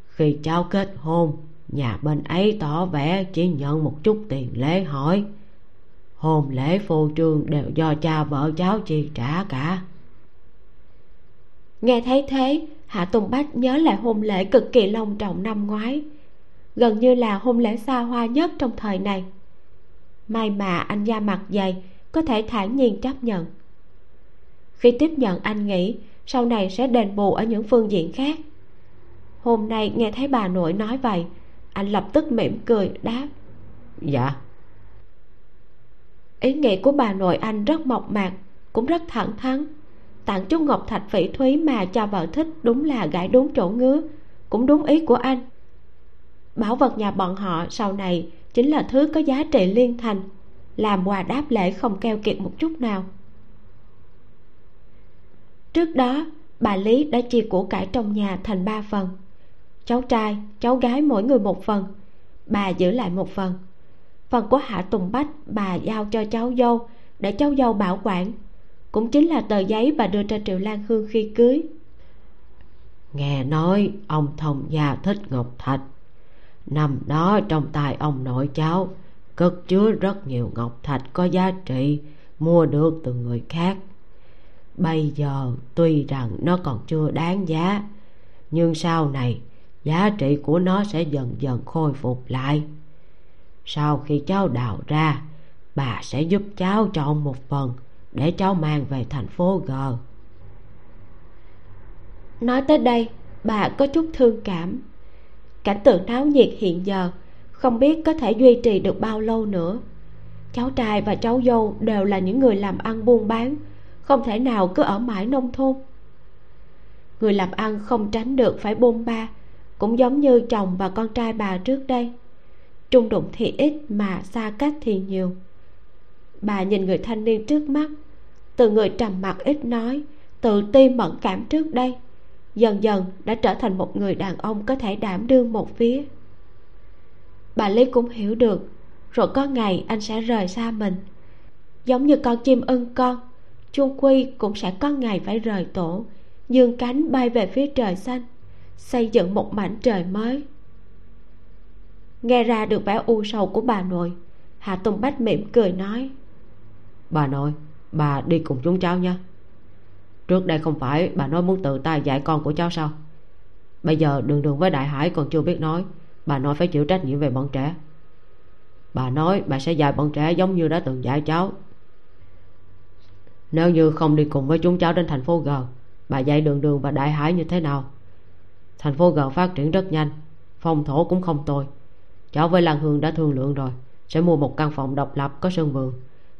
Khi cháu kết hôn nhà bên ấy tỏ vẻ chỉ nhận một chút tiền lễ hỏi. Hôn lễ phô trương đều do cha vợ cháu chi trả cả. Nghe thấy thế hạ tùng bách nhớ lại hôn lễ cực kỳ long trọng năm ngoái. Gần như là hôn lễ xa hoa nhất trong thời này. May mà anh da mặt dày có thể thản nhiên chấp nhận. Khi tiếp nhận anh nghĩ sau này sẽ đền bù ở những phương diện khác. Hôm nay nghe thấy bà nội nói vậy anh lập tức mỉm cười đáp. Dạ. Ý nghĩ của bà nội anh rất mộc mạc cũng rất thẳng thắn tặng chút ngọc thạch phỉ thúy mà cho vợ thích đúng là gãi đúng chỗ ngứa. Cũng đúng ý của anh. Bảo vật nhà bọn họ sau này chính là thứ có giá trị liên thành. Làm quà đáp lễ không keo kiệt một chút nào. Trước đó, bà lý đã chia của cải trong nhà thành ba phần. Cháu trai, cháu gái mỗi người một phần. Bà giữ lại một phần. Phần của hạ tùng bách bà giao cho cháu dâu để cháu dâu bảo quản cũng chính là tờ giấy bà đưa cho triệu lan hương khi cưới. Nghe nói ông thông gia thích ngọc thạch. Năm đó trong tay ông nội cháu, cất chứa rất nhiều ngọc thạch có giá trị, mua được từ người khác. Bây giờ tuy rằng nó còn chưa đáng giá, nhưng sau này giá trị của nó sẽ dần dần khôi phục lại. Sau khi cháu đào ra, bà sẽ giúp cháu chọn một phần để cháu mang về thành phố g. Nói tới đây, bà có chút thương cảm. Cảnh tượng náo nhiệt hiện giờ, không biết có thể duy trì được bao lâu nữa. Cháu trai và cháu dâu đều là những người làm ăn buôn bán, không thể nào cứ ở mãi nông thôn. Người làm ăn không tránh được phải bôn ba, cũng giống như chồng và con trai bà trước đây. Trung đụng thì ít mà xa cách thì nhiều bà nhìn người thanh niên trước mắt. Từ người trầm mặc ít nói, tự ti mẫn cảm trước đây. Dần dần đã trở thành một người đàn ông có thể đảm đương một phía. Bà lý cũng hiểu được, rồi có ngày anh sẽ rời xa mình. Giống như con chim ưng con, chung quy cũng sẽ có ngày phải rời tổ dương cánh bay về phía trời xanh, xây dựng một mảnh trời mới. Nghe ra được vẻ u sầu của bà nội, hạ tùng bách mỉm cười nói bà nội, bà đi cùng chúng cháu nha trước đây không phải bà nói muốn tự tay dạy con của cháu sao? Bây giờ đường đường với đại hải còn chưa biết nói, bà nói phải chịu trách nhiệm về bọn trẻ. Bà nói bà sẽ dạy bọn trẻ giống như đã từng dạy cháu. Nếu như không đi cùng với chúng cháu đến thành phố g, bà dạy đường đường và đại hải như thế nào? Thành phố g phát triển rất nhanh, phong thổ cũng không tồi. Cháu với lan hương đã thương lượng rồi, sẽ mua một căn phòng độc lập có sân vườn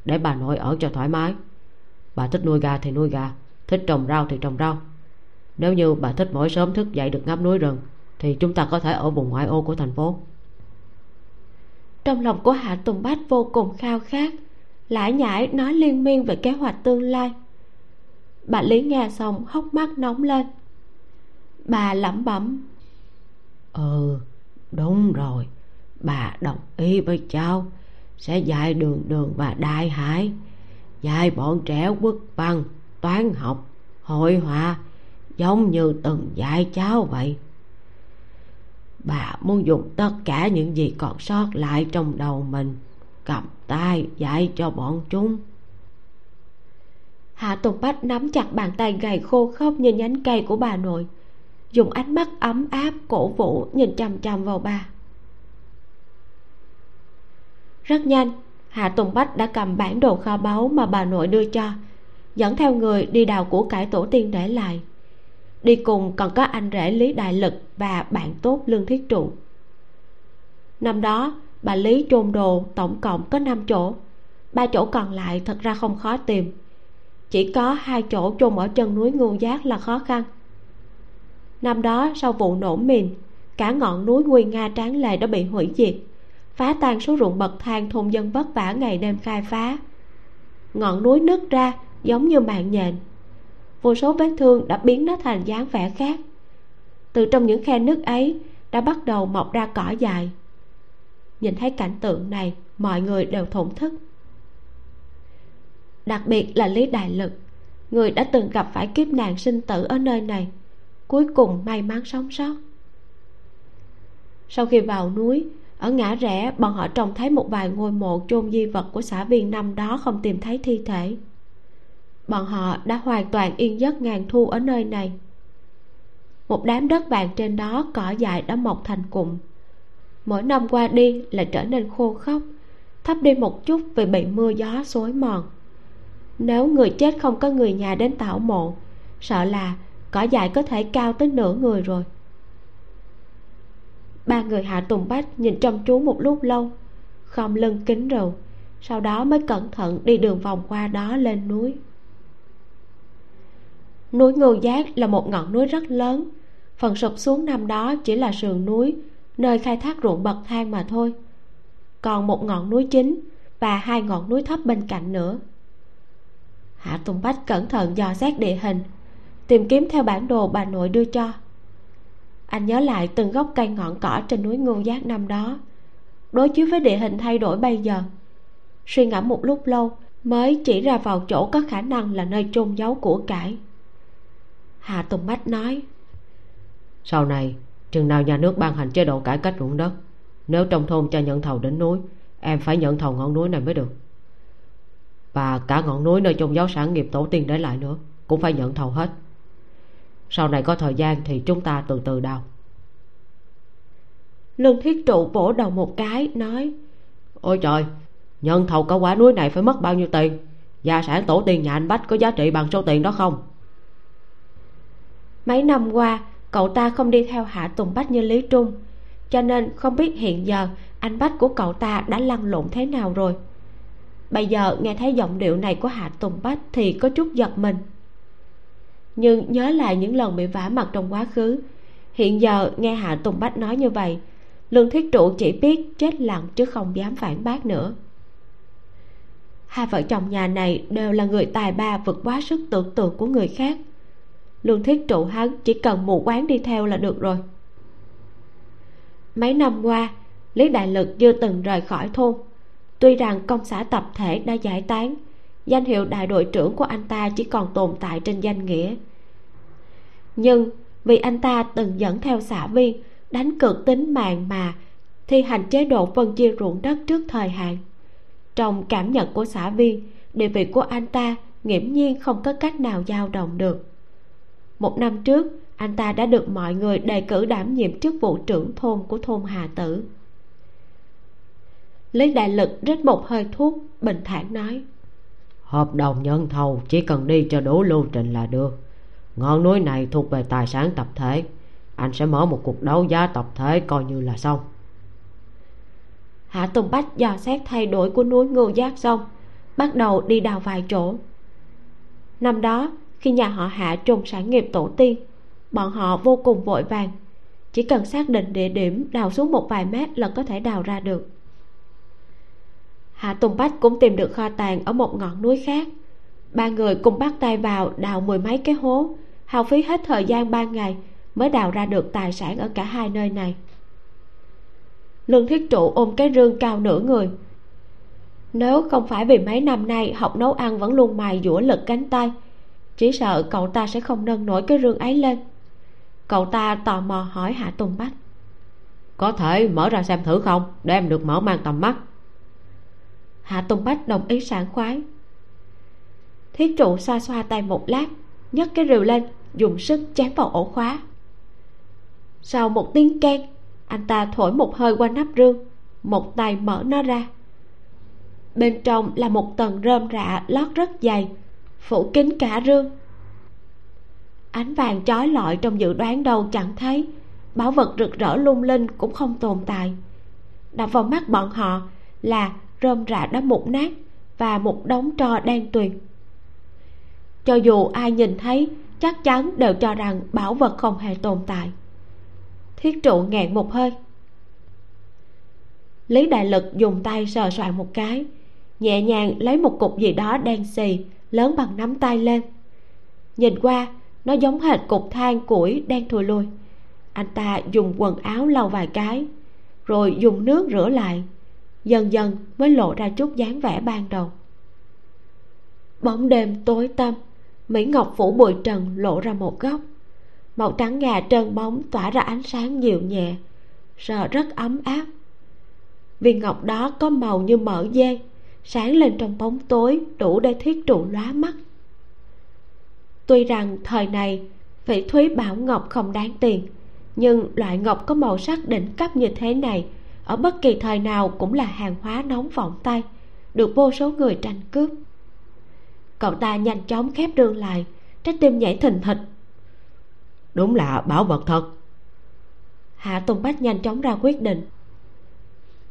để bà nội ở cho thoải mái. Bà thích nuôi gà thì nuôi gà thích trồng rau thì trồng rau. Nếu như bà thích mỗi sớm thức dậy được ngắm núi rừng thì chúng ta có thể ở vùng ngoại ô của thành phố. Trong lòng của hạ tùng bách vô cùng khao khát lải nhải nói liên miên về kế hoạch tương lai. Bà lý nghe xong hốc mắt nóng lên. Bà lẩm bẩm ừ đúng rồi bà đồng ý với cháu sẽ dạy đường đường và đại hải, dạy bọn trẻ quốc văn, toán học, hội họa, giống như từng dạy cháu vậy. Bà muốn dùng tất cả những gì còn sót lại trong đầu mình, cầm tay dạy cho bọn chúng. Hạ tùng bách nắm chặt bàn tay gầy khô khốc như nhánh cây của bà nội, dùng ánh mắt ấm áp cổ vũ nhìn chằm chằm vào bà rất nhanh, hạ tùng bách đã cầm bản đồ kho báu mà bà nội đưa cho, dẫn theo người đi đào của cải tổ tiên để lại. Đi cùng còn có anh rể lý đại lực và bạn tốt lương thiết trụ. Năm đó, bà lý chôn đồ tổng cộng có năm chỗ. Ba chỗ còn lại thật ra không khó tìm. Chỉ có hai chỗ chôn ở chân núi ngưu giác là khó khăn. Năm đó sau vụ nổ mìn, cả ngọn núi nguyên nga tráng lệ đã bị hủy diệt phá tan số ruộng bậc thang thôn dân vất vả ngày đêm khai phá. Ngọn núi nứt ra giống như mạng nhện. Vô số vết thương đã biến nó thành dáng vẻ khác. Từ trong những khe nứt ấy đã bắt đầu mọc ra cỏ dài nhìn thấy cảnh tượng này, mọi người đều thổn thức. Đặc biệt là lý đại lực, người đã từng gặp phải kiếp nạn sinh tử ở nơi này, cuối cùng may mắn sống sót. Sau khi vào núi ở ngã rẽ, bọn họ trông thấy một vài ngôi mộ chôn di vật của xã viên năm đó không tìm thấy thi thể. Bọn họ đã hoàn toàn yên giấc ngàn thu ở nơi này. Một đám đất vàng trên đó cỏ dại đã mọc thành cụm. Mỗi năm qua đi là trở nên khô khốc, thấp đi một chút vì bị mưa gió xối mòn. Nếu người chết không có người nhà đến tảo mộ, sợ là cỏ dại có thể cao tới nửa người rồi ba người hạ tùng bách nhìn chăm chú một lúc lâu, khom lưng kính rượu sau đó mới cẩn thận đi đường vòng qua đó lên núi. Núi ngưu giác là một ngọn núi rất lớn, phần sụp xuống năm đó chỉ là sườn núi, nơi khai thác ruộng bậc thang mà thôi. Còn một ngọn núi chính và hai ngọn núi thấp bên cạnh nữa. Hạ tùng bách cẩn thận dò xét địa hình, tìm kiếm theo bản đồ bà nội đưa cho anh nhớ lại từng gốc cây ngọn cỏ trên núi ngưu giác năm đó. Đối chiếu với địa hình thay đổi bây giờ, suy ngẫm một lúc lâu mới chỉ ra vào chỗ có khả năng là nơi chôn giấu của cải. Hà tùng bách nói, sau này, chừng nào nhà nước ban hành chế độ cải cách ruộng đất, nếu trong thôn cho nhận thầu đến núi, em phải nhận thầu ngọn núi này mới được. Và cả ngọn núi nơi chôn giấu sản nghiệp tổ tiên để lại nữa cũng phải nhận thầu hết sau này có thời gian thì chúng ta từ từ đào. Lương thiết trụ vỗ đầu một cái, nói, ôi trời, nhân thầu cả quả núi này phải mất bao nhiêu tiền? Gia sản tổ tiên nhà anh bách có giá trị bằng số tiền đó không? Mấy năm qua, cậu ta không đi theo hạ tùng bách như lý trung, cho nên không biết hiện giờ anh bách của cậu ta đã lăn lộn thế nào rồi. Bây giờ nghe thấy giọng điệu này của hạ tùng bách thì có chút giật mình nhưng nhớ lại những lần bị vả mặt trong quá khứ. Hiện giờ nghe hạ tùng bách nói như vậy, lương thiết trụ chỉ biết chết lặng chứ không dám phản bác nữa. Hai vợ chồng nhà này đều là người tài ba vượt quá sức tưởng tượng của người khác. Lương thiết trụ hắn chỉ cần mù quán đi theo là được rồi. Mấy năm qua, lý đại lực chưa từng rời khỏi thôn. Tuy rằng công xã tập thể đã giải tán danh hiệu đại đội trưởng của anh ta chỉ còn tồn tại trên danh nghĩa. Nhưng vì anh ta từng dẫn theo xã viên, đánh cược tính mạng mà thi hành chế độ phân chia ruộng đất trước thời hạn. Trong cảm nhận của xã viên, địa vị của anh ta nghiễm nhiên không có cách nào dao động được. Một năm trước, anh ta đã được mọi người đề cử đảm nhiệm chức vụ trưởng thôn của thôn hà tử. Lý đại lực rít một hơi thuốc, bình thản nói hợp đồng nhân thầu chỉ cần đi cho đủ lưu trình là được. Ngọn núi này thuộc về tài sản tập thể. Anh sẽ mở một cuộc đấu giá tập thể coi như là xong. Hạ tùng bách dò xét thay đổi của núi ngưu giác xong bắt đầu đi đào vài chỗ. Năm đó, khi nhà họ hạ trùng sản nghiệp tổ tiên, bọn họ vô cùng vội vàng. Chỉ cần xác định địa điểm đào xuống một vài mét là có thể đào ra được hạ tùng bách cũng tìm được kho tàng ở một ngọn núi khác. Ba người cùng bắt tay vào đào mười mấy cái hố. Hao phí hết thời gian ba ngày mới đào ra được tài sản ở cả hai nơi này. Lương thiết trụ ôm cái rương cao nửa người. Nếu không phải vì mấy năm nay học nấu ăn vẫn luôn mài dũa lực cánh tay, chỉ sợ cậu ta sẽ không nâng nổi cái rương ấy lên. Cậu ta tò mò hỏi hạ tùng bách. Có thể mở ra xem thử không? Để em được mở mang tầm mắt hạ tùng bách đồng ý sảng khoái. Thiết trụ xoa xoa tay một lát, nhấc cái rìu lên, dùng sức chém vào ổ khóa. Sau một tiếng keng, anh ta thổi một hơi qua nắp rương, một tay mở nó ra. Bên trong là một tầng rơm rạ lót rất dày, phủ kín cả rương. Ánh vàng chói lọi trong dự đoán đâu chẳng thấy, bảo vật rực rỡ lung linh cũng không tồn tại. Đập vào mắt bọn họ là rơm rạ đã mục nát và một đống tro đen tuyền. Cho dù ai nhìn thấy, chắc chắn đều cho rằng bảo vật không hề tồn tại. Thiết trụ nghẹn một hơi. Lý đại lực dùng tay sờ soạn một cái, nhẹ nhàng lấy một cục gì đó đen xì, lớn bằng nắm tay lên. Nhìn qua, nó giống hệt cục than củi đen thùi lùi. Anh ta dùng quần áo lau vài cái, rồi dùng nước rửa lại dần dần mới lộ ra chút dáng vẻ ban đầu. Bóng đêm tối tăm, mỹ ngọc phủ bụi trần lộ ra một góc. Màu trắng ngà trơn bóng tỏa ra ánh sáng dịu nhẹ, sợ rất ấm áp. Viên ngọc đó có màu như mỡ dê, sáng lên trong bóng tối đủ để thiết trụ lóa mắt. Tuy rằng thời này phỉ thúy bảo ngọc không đáng tiền, nhưng loại ngọc có màu sắc đỉnh cấp như thế này ở bất kỳ thời nào cũng là hàng hóa nóng vọng tay được vô số người tranh cướp. Cậu ta nhanh chóng khép rương lại trái tim nhảy thình thịch. Đúng là bảo vật thật. Hạ tùng bách nhanh chóng ra quyết định.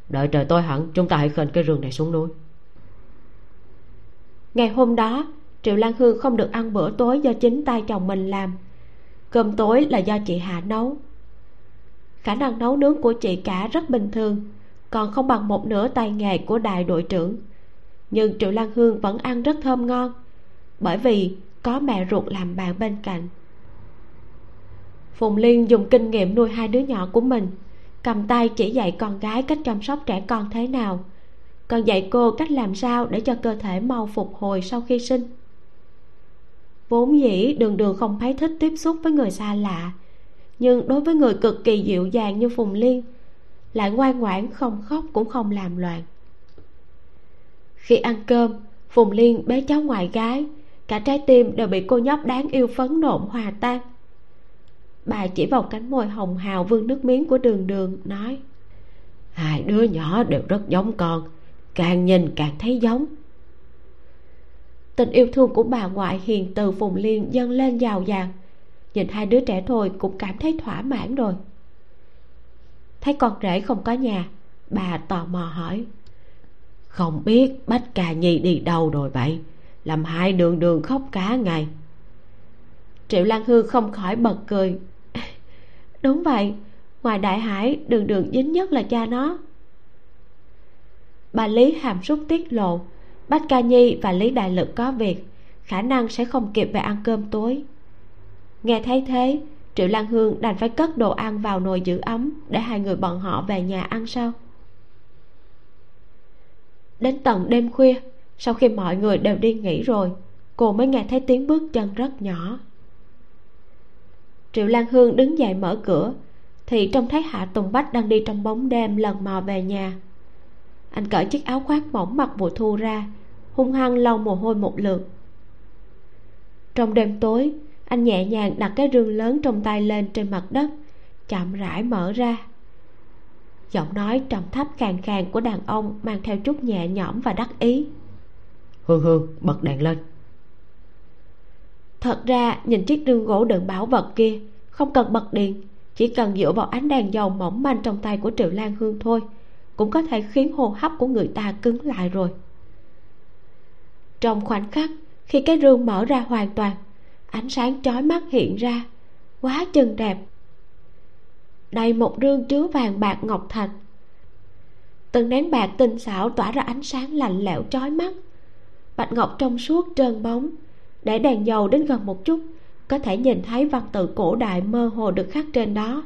Đợi trời tối hẳn chúng ta hãy khênh cái rừng này xuống núi. Ngày hôm đó triệu lan hương không được ăn bữa tối do chính tay chồng mình làm. Cơm tối là do chị hạ nấu khả năng nấu nướng của chị cả rất bình thường, còn không bằng một nửa tay nghề của đại đội trưởng. Nhưng triệu lan hương vẫn ăn rất thơm ngon, bởi vì có mẹ ruột làm bạn bên cạnh. Phùng liên dùng kinh nghiệm nuôi hai đứa nhỏ của mình, cầm tay chỉ dạy con gái cách chăm sóc trẻ con thế nào còn dạy cô cách làm sao để cho cơ thể mau phục hồi sau khi sinh. Vốn dĩ đường đường không thấy thích tiếp xúc với người xa lạ nhưng đối với người cực kỳ dịu dàng như phùng liên lại ngoan ngoãn không khóc cũng không làm loạn. Khi ăn cơm phùng liên bế cháu ngoại gái cả trái tim đều bị cô nhóc đáng yêu phấn nộn hòa tan. Bà chỉ vào cánh môi hồng hào vương nước miếng của đường đường nói hai đứa nhỏ đều rất giống con càng nhìn càng thấy giống. Tình yêu thương của bà ngoại hiền từ phùng liên dâng lên giàu dạt nhìn hai đứa trẻ thôi cũng cảm thấy thỏa mãn rồi. Thấy con rể không có nhà, bà tò mò hỏi. Không biết bách cà nhi đi đâu rồi vậy? Làm hai đường đường khóc cả ngày. Triệu lan hương không khỏi bật cười. Đúng vậy, ngoài đại hải, đường đường dính nhất là cha nó. Bà lý hàm súc tiết lộ, bách ca nhi và lý đại lực có việc, khả năng sẽ không kịp về ăn cơm tối nghe thấy thế, triệu lan hương đành phải cất đồ ăn vào nồi giữ ấm để hai người bọn họ về nhà ăn sau. Đến tận đêm khuya, sau khi mọi người đều đi nghỉ rồi, cô mới nghe thấy tiếng bước chân rất nhỏ. Triệu lan hương đứng dậy mở cửa, thì trông thấy hạ tùng bách đang đi trong bóng đêm lần mò về nhà. Anh cởi chiếc áo khoác mỏng mặc mùa thu ra, hung hăng lau mồ hôi một lượt. Trong đêm tối anh nhẹ nhàng đặt cái rương lớn trong tay lên trên mặt đất chậm rãi mở ra. Giọng nói trầm thấp khàn khàn của đàn ông mang theo chút nhẹ nhõm và đắc ý. Hương hương bật đèn lên. Thật ra nhìn chiếc rương gỗ đựng bảo vật kia không cần bật điện chỉ cần dựa vào ánh đèn dầu mỏng manh trong tay của triệu lan hương thôi cũng có thể khiến hô hấp của người ta cứng lại rồi. Trong khoảnh khắc khi cái rương mở ra hoàn toàn ánh sáng chói mắt hiện ra. Quá chừng đẹp. Đầy một rương chứa vàng bạc ngọc thạch. Từng nén bạc tinh xảo tỏa ra ánh sáng lạnh lẽo chói mắt. Bạch ngọc trong suốt trơn bóng. Để đèn dầu đến gần một chút, có thể nhìn thấy văn tự cổ đại mơ hồ được khắc trên đó.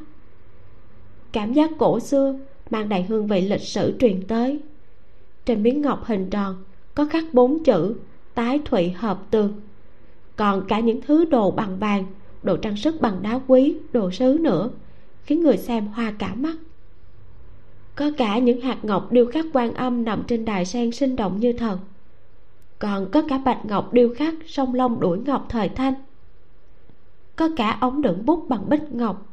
Cảm giác cổ xưa mang đầy hương vị lịch sử truyền tới. Trên miếng ngọc hình tròn có khắc bốn chữ, tái thụy hợp tường còn cả những thứ đồ bằng vàng, đồ trang sức bằng đá quý, đồ sứ nữa, khiến người xem hoa cả mắt. Có cả những hạt ngọc điêu khắc quan âm nằm trên đài sen sinh động như thần còn có cả bạch ngọc điêu khắc sông long đuổi ngọc thời thanh. Có cả ống đựng bút bằng bích ngọc.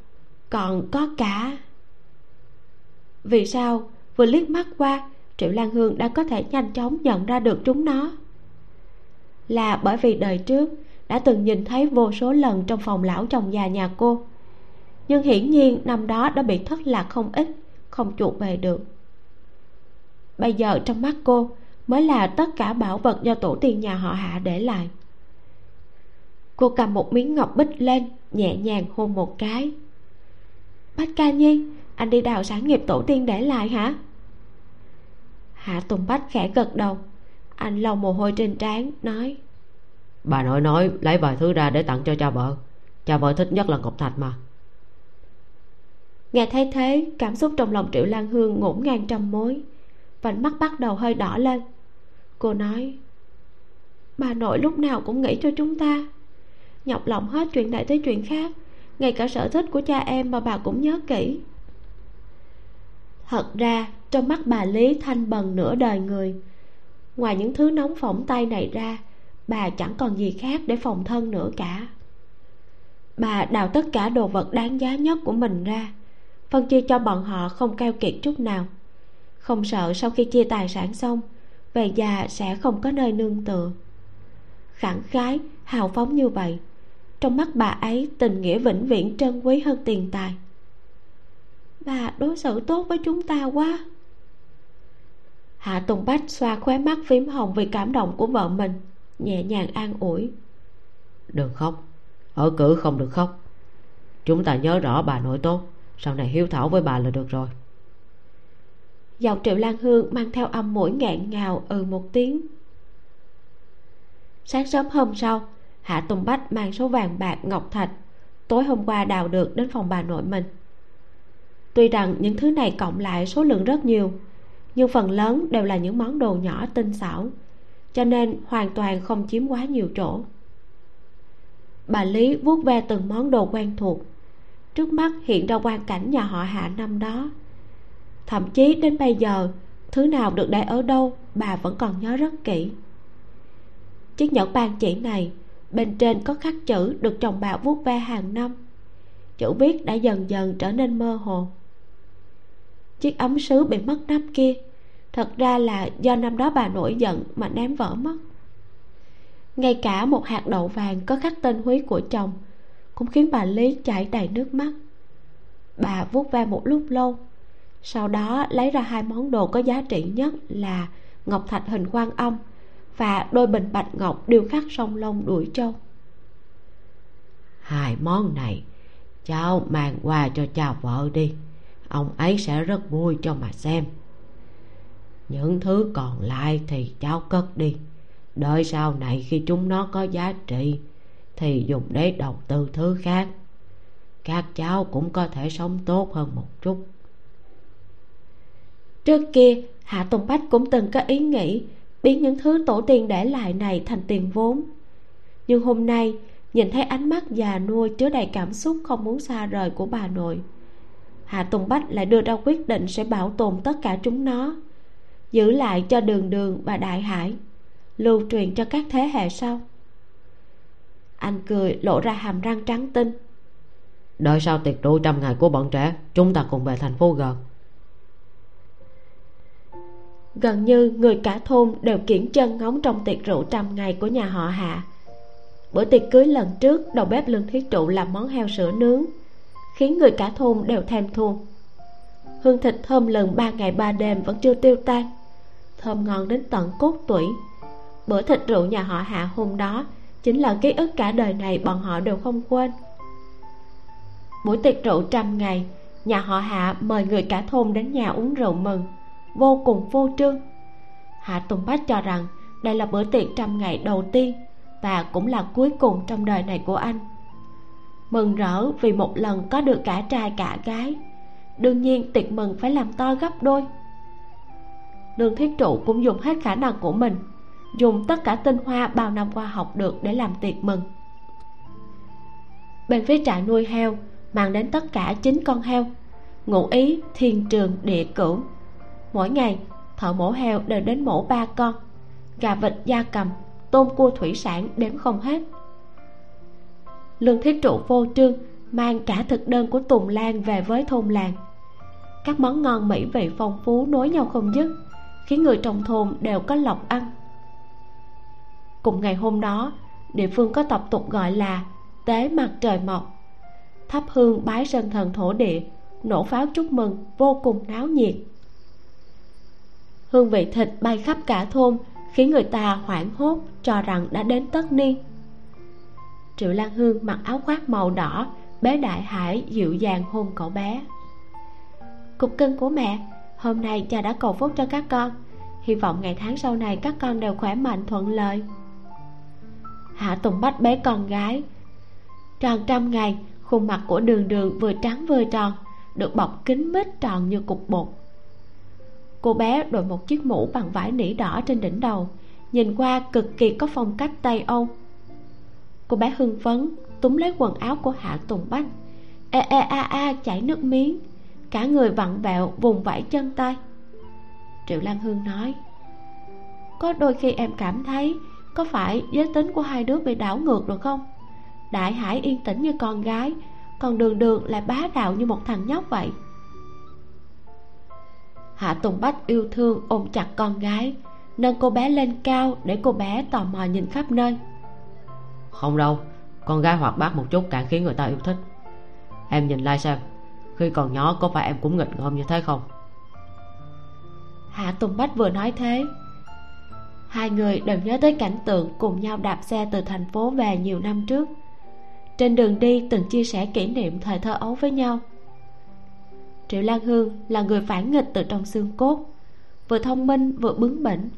Còn có cả vì sao, vừa liếc mắt qua, triệu lan hương đã có thể nhanh chóng nhận ra được chúng nó? Là bởi vì đời trước đã từng nhìn thấy vô số lần trong phòng lão chồng già nhà cô. Nhưng hiển nhiên năm đó đã bị thất lạc không ít, không chuộc về được. Bây giờ trong mắt cô mới là tất cả bảo vật do tổ tiên nhà họ hạ để lại. Cô cầm một miếng ngọc bích lên, nhẹ nhàng hôn một cái. Bách ca nhi, anh đi đào sản nghiệp tổ tiên để lại hả? Hạ tùng bách khẽ gật đầu. Anh lau mồ hôi trên trán, nói bà nội nói, lấy vài thứ ra để tặng cho cha vợ. Cha vợ thích nhất là ngọc thạch mà. Nghe thấy thế, cảm xúc trong lòng triệu lan hương ngổn ngang trăm mối. Vành mắt bắt đầu hơi đỏ lên. Cô nói, bà nội lúc nào cũng nghĩ cho chúng ta. Nhọc lòng hết chuyện này tới chuyện khác, ngay cả sở thích của cha em mà bà cũng nhớ kỹ. Thật ra, trong mắt bà lý thanh bần nửa đời người, ngoài những thứ nóng phỏng tay này ra bà chẳng còn gì khác để phòng thân nữa cả. Bà đào tất cả đồ vật đáng giá nhất của mình ra, phân chia cho bọn họ không keo kiệt chút nào. Không sợ sau khi chia tài sản xong, về già sẽ không có nơi nương tựa. Khẳng khái, hào phóng như vậy, trong mắt bà ấy tình nghĩa vĩnh viễn trân quý hơn tiền tài. Bà đối xử tốt với chúng ta quá. Hạ tùng bách xoa khóe mắt phím hồng vì cảm động của vợ mình nhẹ nhàng an ủi. Đừng khóc ở cử không được khóc. Chúng ta nhớ rõ bà nội tốt sau này hiếu thảo với bà là được rồi. Giọng triệu lan hương mang theo âm mũi nghẹn ngào ừ một tiếng. Sáng sớm hôm sau hạ tùng bách mang số vàng bạc ngọc thạch tối hôm qua đào được đến phòng bà nội mình. Tuy rằng những thứ này cộng lại số lượng rất nhiều nhưng phần lớn đều là những món đồ nhỏ tinh xảo cho nên hoàn toàn không chiếm quá nhiều chỗ. Bà lý vuốt ve từng món đồ quen thuộc. Trước mắt hiện ra quan cảnh nhà họ hạ năm đó. Thậm chí đến bây giờ, thứ nào được để ở đâu, bà vẫn còn nhớ rất kỹ. Chiếc nhẫn ban chỉ này, bên trên có khắc chữ được chồng bà vuốt ve hàng năm. Chữ viết đã dần dần trở nên mơ hồ. Chiếc ấm sứ bị mất nắp kia thật ra là do năm đó bà nổi giận mà ném vỡ mất. Ngay cả một hạt đậu vàng có khắc tên húy của chồng cũng khiến bà lý chảy đầy nước mắt. Bà vuốt ve một lúc lâu, sau đó lấy ra hai món đồ có giá trị nhất là ngọc thạch hình quan âm và đôi bình bạch ngọc điêu khắc sông lông đuổi trâu hai món này, cháu mang qua cho cha vợ đi. Ông ấy sẽ rất vui cho mà xem những thứ còn lại thì cháu cất đi. Đợi sau này khi chúng nó có giá trị, thì dùng để đầu tư thứ khác. Các cháu cũng có thể sống tốt hơn một chút. Trước kia, hạ tùng bách cũng từng có ý nghĩ biến những thứ tổ tiên để lại này thành tiền vốn. Nhưng hôm nay, nhìn thấy ánh mắt già nuôi chứa đầy cảm xúc không muốn xa rời của bà nội, hạ tùng bách lại đưa ra quyết định sẽ bảo tồn tất cả chúng nó giữ lại cho đường đường và đại hải lưu truyền cho các thế hệ sau. Anh cười lộ ra hàm răng trắng tinh. Đợi sau tiệc rượu trăm ngày của bọn trẻ chúng ta cùng về thành phố gần gần như người cả thôn đều kiển chân ngóng trong tiệc rượu trăm ngày của nhà họ hạ. Bữa tiệc cưới lần trước đầu bếp lương thiết trụ làm món heo sữa nướng khiến người cả thôn đều thèm thuồng. Hương thịt thơm lừng ba ngày ba đêm vẫn chưa tiêu tan thơm ngon đến tận cốt tủy. Bữa thịt rượu nhà họ hạ hôm đó chính là ký ức cả đời này bọn họ đều không quên. Buổi tiệc rượu trăm ngày, nhà họ hạ mời người cả thôn đến nhà uống rượu mừng, vô cùng vô trương. Hạ tùng bách cho rằng đây là bữa tiệc trăm ngày đầu tiên và cũng là cuối cùng trong đời này của anh. Mừng rỡ vì một lần có được cả trai cả gái. Đương nhiên tiệc mừng phải làm to gấp đôi lương thiết trụ cũng dùng hết khả năng của mình, dùng tất cả tinh hoa bao năm qua học được để làm tiệc mừng. Bên phía trại nuôi heo mang đến tất cả chín con heo, ngụ ý thiên trường địa cửu. Mỗi ngày, thợ mổ heo đều đến mổ ba con, gà vịt, da cầm, tôm, cua, thủy sản đếm không hết. Lương thiết trụ vô trương mang cả thực đơn của tùng lan về với thôn làng. Các món ngon mỹ vị phong phú nối nhau không dứt khiến người trong thôn đều có lộc ăn. Cùng ngày hôm đó, địa phương có tập tục gọi là tế mặt trời mọc. Thắp hương bái sơn thần thổ địa, nổ pháo chúc mừng vô cùng náo nhiệt. Hương vị thịt bay khắp cả thôn khiến người ta hoảng hốt, cho rằng đã đến tất niên. Triệu lan hương mặc áo khoác màu đỏ, bé đại hải dịu dàng hôn cậu bé. Cục cưng của mẹ hôm nay cha đã cầu phúc cho các con. Hy vọng ngày tháng sau này các con đều khỏe mạnh thuận lợi. Hạ tùng bách bế con gái. Tròn trăm ngày, khuôn mặt của đường đường vừa trắng vừa tròn, được bọc kín mít tròn như cục bột. Cô bé đội một chiếc mũ bằng vải nỉ đỏ trên đỉnh đầu, nhìn qua cực kỳ có phong cách tây âu. Cô bé hưng phấn, túm lấy quần áo của hạ tùng bách. Ê ê, a a, chảy nước miếng cả người vặn vẹo vùng vẫy chân tay. Triệu lan hương nói, có đôi khi em cảm thấy có phải giới tính của hai đứa bị đảo ngược rồi không? Đại hải yên tĩnh như con gái, còn đường đường lại bá đạo như một thằng nhóc vậy. Hạ tùng bách yêu thương ôm chặt con gái, nâng cô bé lên cao để cô bé tò mò nhìn khắp nơi. Không đâu, con gái hoạt bát một chút càng khiến người ta yêu thích. Em nhìn lại xem khi còn nhỏ, có phải em cũng nghịch ngợm như thế không? Hạ tùng bách vừa nói thế. Hai người đều nhớ tới cảnh tượng cùng nhau đạp xe từ thành phố về nhiều năm trước. Trên đường đi, từng chia sẻ kỷ niệm thời thơ ấu với nhau. Triệu lan hương là người phản nghịch từ trong xương cốt. Vừa thông minh, vừa bướng bỉnh,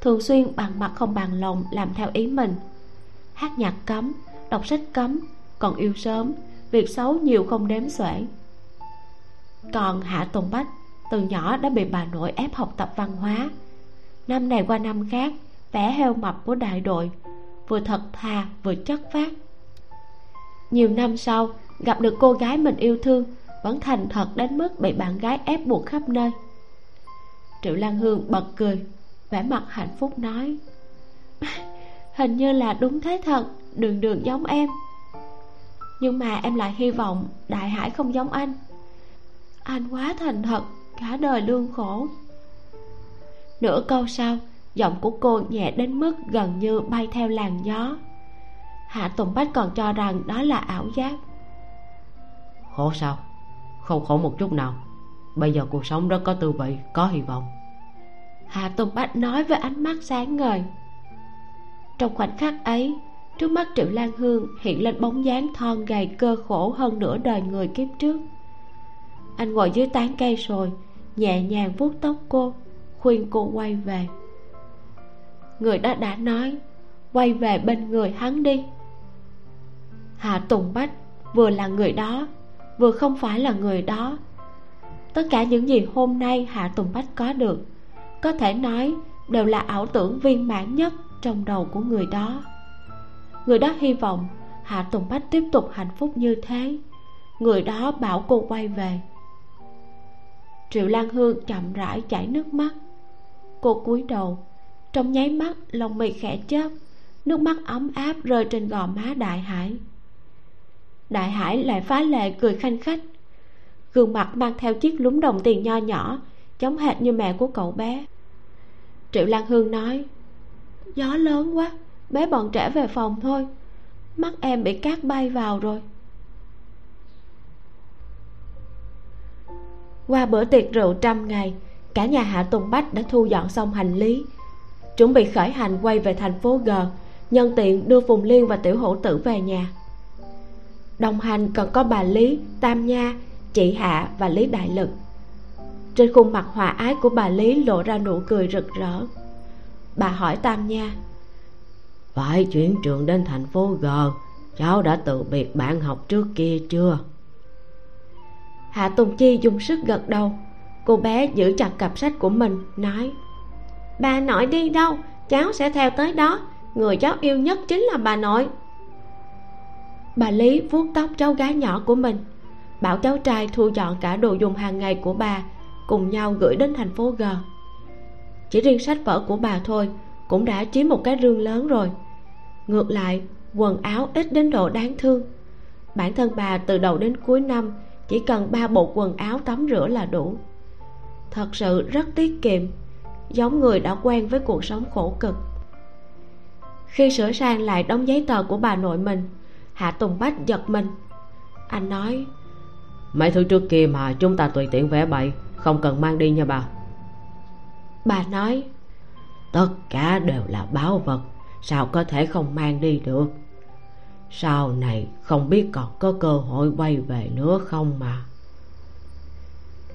thường xuyên bằng mặt không bằng lòng làm theo ý mình. Hát nhạc cấm, đọc sách cấm, còn yêu sớm, việc xấu nhiều không đếm xuể còn hạ tùng bách từ nhỏ đã bị bà nội ép học tập văn hóa. Năm này qua năm khác, vẻ heo mập của đại đội vừa thật thà vừa chất phát nhiều năm sau, gặp được cô gái mình yêu thương, vẫn thành thật đến mức bị bạn gái ép buộc khắp nơi. Triệu lan hương bật cười, vẻ mặt hạnh phúc nói, hình như là đúng thế thật, đường đường giống em. Nhưng mà em lại hy vọng đại hải không giống anh anh quá thành thật cả đời lương khổ. Nửa câu sau giọng của cô nhẹ đến mức gần như bay theo làn gió. Hạ tùng bách còn cho rằng đó là ảo giác. Khổ sao? Không khổ một chút nào. Bây giờ cuộc sống rất có tư vị có hy vọng. Hạ tùng bách nói với ánh mắt sáng ngời. Trong khoảnh khắc ấy trước mắt triệu lan hương hiện lên bóng dáng thon gầy cơ khổ hơn nửa đời người kiếp trước anh ngồi dưới tán cây rồi, nhẹ nhàng vuốt tóc cô, khuyên cô quay về. Người đó đã nói, quay về bên người hắn đi. Hạ tùng bách vừa là người đó, vừa không phải là người đó. Tất cả những gì hôm nay hạ tùng bách có được, có thể nói đều là ảo tưởng viên mãn nhất trong đầu của người đó. Người đó hy vọng hạ tùng bách tiếp tục hạnh phúc như thế. Người đó bảo cô quay về triệu lan hương chậm rãi chảy nước mắt. Cô cúi đầu, trong nháy mắt lòng mì khẽ chớp, nước mắt ấm áp rơi trên gò má đại hải. Đại hải lại phá lệ cười khanh khách, gương mặt mang theo chiếc lúm đồng tiền nho nhỏ, giống hệt như mẹ của cậu bé. Triệu lan hương nói, gió lớn quá, bé bọn trẻ về phòng thôi, mắt em bị cát bay vào rồi. Qua bữa tiệc rượu trăm ngày, cả nhà hạ tùng bách đã thu dọn xong hành lý. Chuẩn bị khởi hành quay về thành phố g, nhân tiện đưa phùng liên và tiểu hổ tử về nhà. Đồng hành còn có bà lý, tam nha, chị hạ và lý đại lực. Trên khuôn mặt hòa ái của bà lý lộ ra nụ cười rực rỡ. Bà hỏi tam nha, phải chuyển trường đến thành phố g, cháu đã từ biệt bạn học trước kia chưa? Hạ tùng chi dùng sức gật đầu. Cô bé giữ chặt cặp sách của mình, nói, bà nội đi đâu? Cháu sẽ theo tới đó. Người cháu yêu nhất chính là bà nội. Bà lý vuốt tóc cháu gái nhỏ của mình. Bảo cháu trai thu dọn cả đồ dùng hàng ngày của bà, cùng nhau gửi đến thành phố g. Chỉ riêng sách vở của bà thôi, cũng đã chiếm một cái rương lớn rồi. Ngược lại, quần áo ít đến độ đáng thương. Bản thân bà từ đầu đến cuối năm chỉ cần ba bộ quần áo tắm rửa là đủ. Thật sự rất tiết kiệm giống người đã quen với cuộc sống khổ cực. Khi sửa sang lại đống giấy tờ của bà nội mình hạ tùng bách giật mình. Anh nói mấy thứ trước kia mà chúng ta tùy tiện vẽ bậy không cần mang đi nha bà. Bà nói tất cả đều là báu vật sao có thể không mang đi được sau này không biết còn có cơ hội quay về nữa không mà.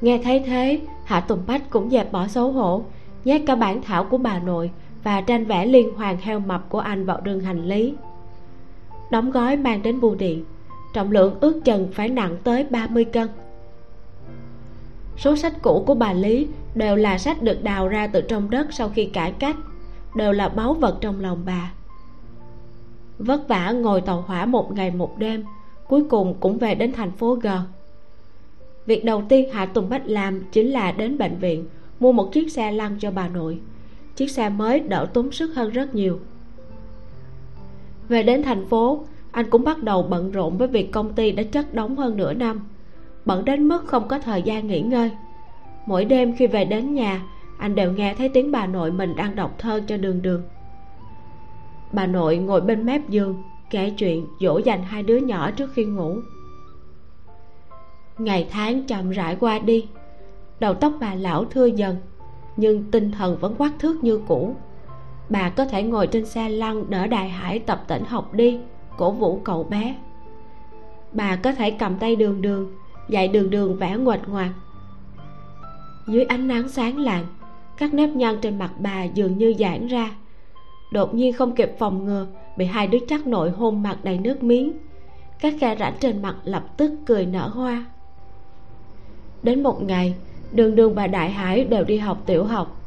Nghe thấy thế, hạ tùng bách cũng dẹp bỏ xấu hổ, nhét cả bản thảo của bà nội và tranh vẽ liên hoàn heo mập của anh vào đường hành lý. Đóng gói mang đến bưu điện, trọng lượng ước chừng phải nặng tới 30 cân. Số sách cũ của bà lý đều là sách được đào ra từ trong đất sau khi cải cách, đều là báu vật trong lòng bà vất vả ngồi tàu hỏa một ngày một đêm, cuối cùng cũng về đến thành phố g. Việc đầu tiên hạ tùng bách làm chính là đến bệnh viện, mua một chiếc xe lăn cho bà nội. Chiếc xe mới đỡ tốn sức hơn rất nhiều. Về đến thành phố, anh cũng bắt đầu bận rộn với việc công ty đã chất đóng hơn nửa năm. Bận đến mức không có thời gian nghỉ ngơi. Mỗi đêm khi về đến nhà, anh đều nghe thấy tiếng bà nội mình đang đọc thơ cho đường đường bà nội ngồi bên mép giường, kể chuyện dỗ dành hai đứa nhỏ trước khi ngủ. Ngày tháng chậm rãi qua đi, đầu tóc bà lão thưa dần, nhưng tinh thần vẫn quắc thước như cũ. Bà có thể ngồi trên xe lăn đỡ đại hải tập tỉnh học đi, cổ vũ cậu bé. Bà có thể cầm tay đường đường, dạy đường đường vẽ nguệch ngoạc. Dưới ánh nắng sáng lạng các nếp nhăn trên mặt bà dường như giãn ra đột nhiên không kịp phòng ngừa, bị hai đứa chắc nội hôn mặt đầy nước miếng. Các khe rãnh trên mặt lập tức cười nở hoa. Đến một ngày, đường đường và đại hải đều đi học tiểu học.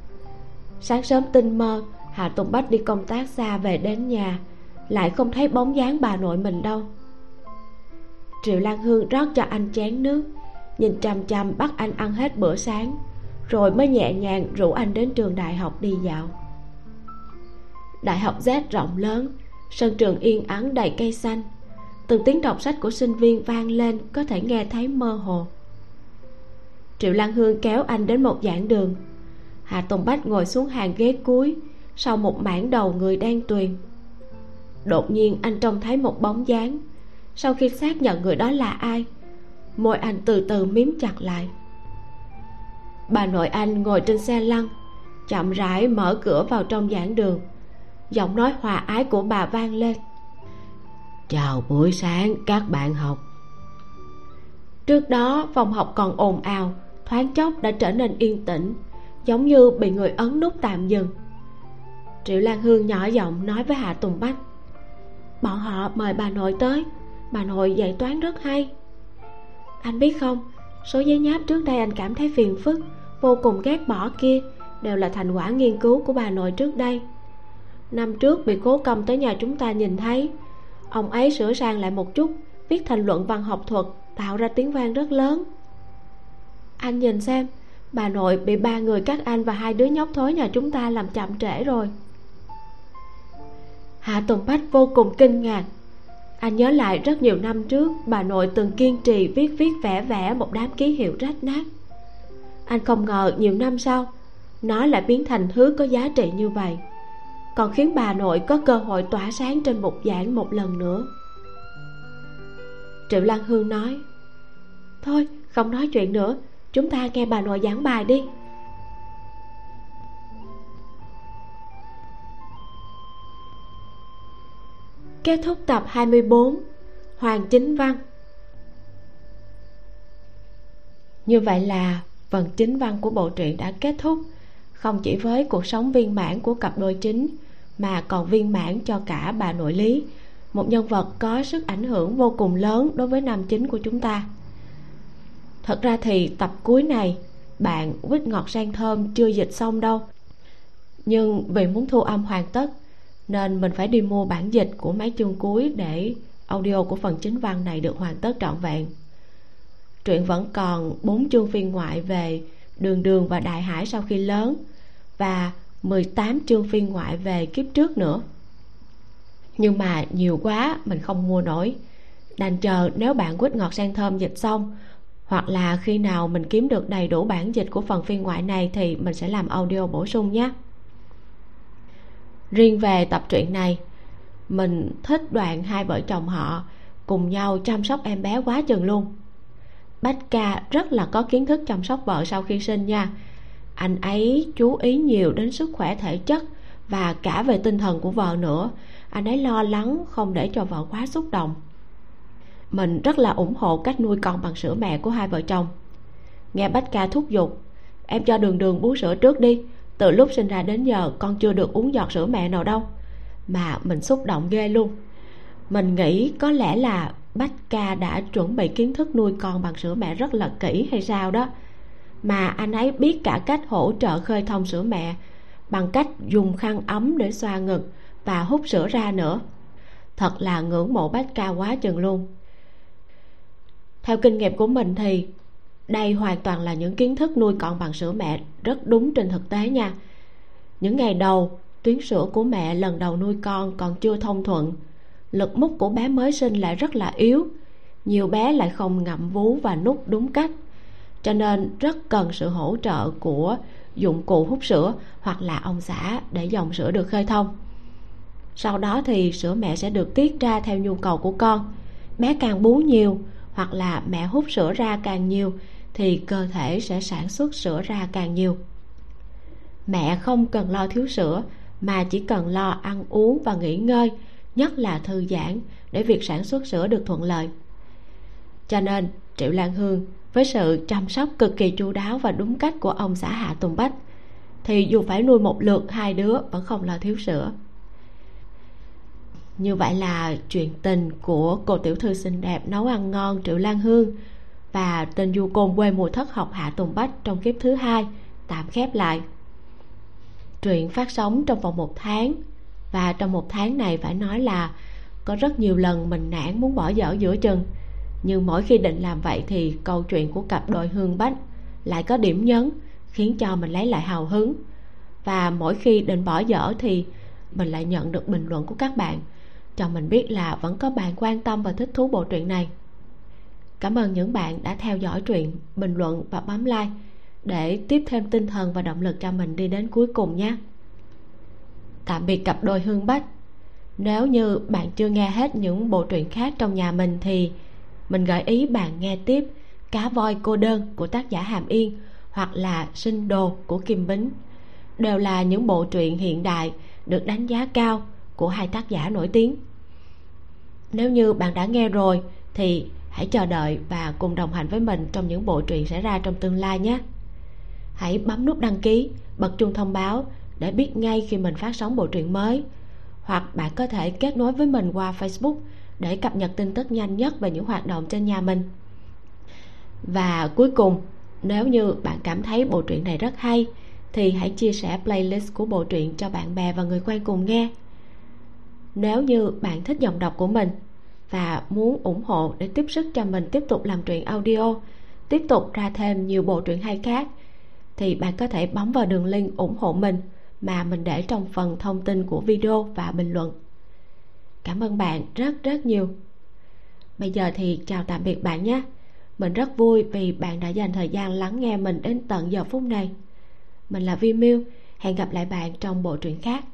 Sáng sớm tinh mơ, hạ tùng bách đi công tác xa về đến nhà, lại không thấy bóng dáng bà nội mình đâu. Triệu lan hương rót cho anh chén nước, nhìn chằm chằm bắt anh ăn hết bữa sáng, rồi mới nhẹ nhàng rủ anh đến trường đại học đi dạo đại học z rộng lớn, sân trường yên ắng đầy cây xanh. Từng tiếng đọc sách của sinh viên vang lên, có thể nghe thấy mơ hồ. Triệu lan hương kéo anh đến một giảng đường. Hạ tùng bách ngồi xuống hàng ghế cuối, sau một mảng đầu người đen tuyền. Đột nhiên anh trông thấy một bóng dáng. Sau khi xác nhận người đó là ai, môi anh từ từ miếm chặt lại. Bà nội anh ngồi trên xe lăn, chậm rãi mở cửa vào trong giảng đường giọng nói hòa ái của bà vang lên. Chào buổi sáng các bạn học. Trước đó phòng học còn ồn ào thoáng chốc đã trở nên yên tĩnh giống như bị người ấn nút tạm dừng. Triệu lan hương nhỏ giọng nói với hạ tùng bách. Bọn họ mời bà nội tới bà nội dạy toán rất hay. Anh biết không số giấy nháp trước đây anh cảm thấy phiền phức vô cùng ghét bỏ kia đều là thành quả nghiên cứu của bà nội trước đây năm trước bị cố công tới nhà chúng ta nhìn thấy. Ông ấy sửa sang lại một chút, viết thành luận văn học thuật, tạo ra tiếng vang rất lớn. Anh nhìn xem, bà nội bị ba người các anh và hai đứa nhóc thối nhà chúng ta làm chậm trễ rồi. Hạ tùng bách vô cùng kinh ngạc. Anh nhớ lại rất nhiều năm trước, bà nội từng kiên trì viết viết vẽ vẽ một đám ký hiệu rách nát. Anh không ngờ nhiều năm sau, nó lại biến thành thứ có giá trị như vậy còn khiến bà nội có cơ hội tỏa sáng trên bục giảng một lần nữa. Triệu lan hương nói, thôi, không nói chuyện nữa, chúng ta nghe bà nội giảng bài đi. Kết thúc tập 24 Hoàng Chính Văn. Như vậy là phần chính văn của bộ truyện đã kết thúc, Không chỉ với cuộc sống viên mãn của cặp đôi chính mà còn viên mãn cho cả bà nội lý. Một nhân vật có sức ảnh hưởng vô cùng lớn đối với nam chính của chúng ta. Thật ra thì tập cuối này, Bạn quýt ngọt sang thơm chưa dịch xong đâu. Nhưng vì muốn thu âm hoàn tất, nên mình phải đi mua bản dịch của mấy chương cuối để audio của phần chính văn này được hoàn tất trọn vẹn. Truyện vẫn còn bốn chương phiên ngoại về đường đường và đại hải sau khi lớn, và 18 chương phiên ngoại về kiếp trước nữa. Nhưng mà nhiều quá, mình không mua nổi. Đành chờ nếu bạn quýt ngọt sang thơm dịch xong, hoặc là khi nào mình kiếm được đầy đủ bản dịch của phần phiên ngoại này thì mình sẽ làm audio bổ sung nhé. Riêng về tập truyện này, mình thích đoạn hai vợ chồng họ cùng nhau chăm sóc em bé quá chừng luôn. Bách ca rất là có kiến thức chăm sóc vợ sau khi sinh nha anh ấy chú ý nhiều đến sức khỏe thể chất và cả về tinh thần của vợ nữa. Anh ấy lo lắng không để cho vợ quá xúc động. Mình rất là ủng hộ cách nuôi con bằng sữa mẹ của hai vợ chồng. Nghe bách ca thúc giục, em cho đường đường bú sữa trước đi, từ lúc sinh ra đến giờ con chưa được uống giọt sữa mẹ nào đâu. Mà mình xúc động ghê luôn. Mình nghĩ có lẽ là bách ca đã chuẩn bị kiến thức nuôi con bằng sữa mẹ rất là kỹ hay sao đó mà anh ấy biết cả cách hỗ trợ khơi thông sữa mẹ bằng cách dùng khăn ấm để xoa ngực và hút sữa ra nữa. Thật là ngưỡng mộ bách ca quá chừng luôn. Theo kinh nghiệm của mình thì đây hoàn toàn là những kiến thức nuôi con bằng sữa mẹ rất đúng trên thực tế nha. Những ngày đầu, tuyến sữa của mẹ lần đầu nuôi con còn chưa thông thuận. Lực mút của bé mới sinh lại rất là yếu. Nhiều bé lại không ngậm vú và nút đúng cách cho nên rất cần sự hỗ trợ của dụng cụ hút sữa hoặc là ông xã để dòng sữa được khơi thông. Sau đó thì sữa mẹ sẽ được tiết ra theo nhu cầu của con. Bé càng bú nhiều hoặc là mẹ hút sữa ra càng nhiều thì cơ thể sẽ sản xuất sữa ra càng nhiều. Mẹ không cần lo thiếu sữa mà chỉ cần lo ăn uống và nghỉ ngơi, nhất là thư giãn để việc sản xuất sữa được thuận lợi. Cho nên, triệu lan hương với sự chăm sóc cực kỳ chu đáo và đúng cách của ông xã hạ tùng bách, thì dù phải nuôi một lượt hai đứa vẫn không lo thiếu sữa. Như vậy là chuyện tình của cô tiểu thư xinh đẹp nấu ăn ngon triệu lan hương và tên du côn quê mùa thất học hạ tùng bách trong kiếp thứ hai tạm khép lại. Truyện phát sóng trong vòng một tháng và trong một tháng này phải nói là có rất nhiều lần mình nản muốn bỏ dở giữa chừng nhưng mỗi khi định làm vậy thì câu chuyện của cặp đôi hương bách lại có điểm nhấn, khiến cho mình lấy lại hào hứng. Và mỗi khi định bỏ dở thì mình lại nhận được bình luận của các bạn, cho mình biết là vẫn có bạn quan tâm và thích thú bộ truyện này. Cảm ơn những bạn đã theo dõi truyện bình luận và bấm like để tiếp thêm tinh thần và động lực cho mình đi đến cuối cùng nhé. Tạm biệt cặp đôi hương bách. Nếu như bạn chưa nghe hết những bộ truyện khác trong nhà mình thì mình gợi ý bạn nghe tiếp cá voi cô đơn của tác giả hàm yên hoặc là sinh đồ của kim bính. Đều là những bộ truyện hiện đại được đánh giá cao của hai tác giả nổi tiếng. Nếu như bạn đã nghe rồi thì hãy chờ đợi và cùng đồng hành với mình trong những bộ truyện sẽ ra trong tương lai nhé. Hãy bấm nút đăng ký, bật chuông thông báo để biết ngay khi mình phát sóng bộ truyện mới. Hoặc bạn có thể kết nối với mình qua facebook để cập nhật tin tức nhanh nhất về những hoạt động trên nhà mình. Và cuối cùng, nếu như bạn cảm thấy bộ truyện này rất hay, thì hãy chia sẻ playlist của bộ truyện cho bạn bè và người quen cùng nghe. Nếu như bạn thích giọng đọc của mình và muốn ủng hộ để tiếp sức cho mình tiếp tục làm truyện audio, tiếp tục ra thêm nhiều bộ truyện hay khác, thì bạn có thể bấm vào đường link ủng hộ mình mà mình để trong phần thông tin của video và bình luận cảm ơn bạn rất rất nhiều. Bây giờ thì chào tạm biệt bạn nhé. Mình rất vui vì bạn đã dành thời gian lắng nghe mình đến tận giờ phút này. Mình là vi miu. Hẹn gặp lại bạn trong bộ truyện khác.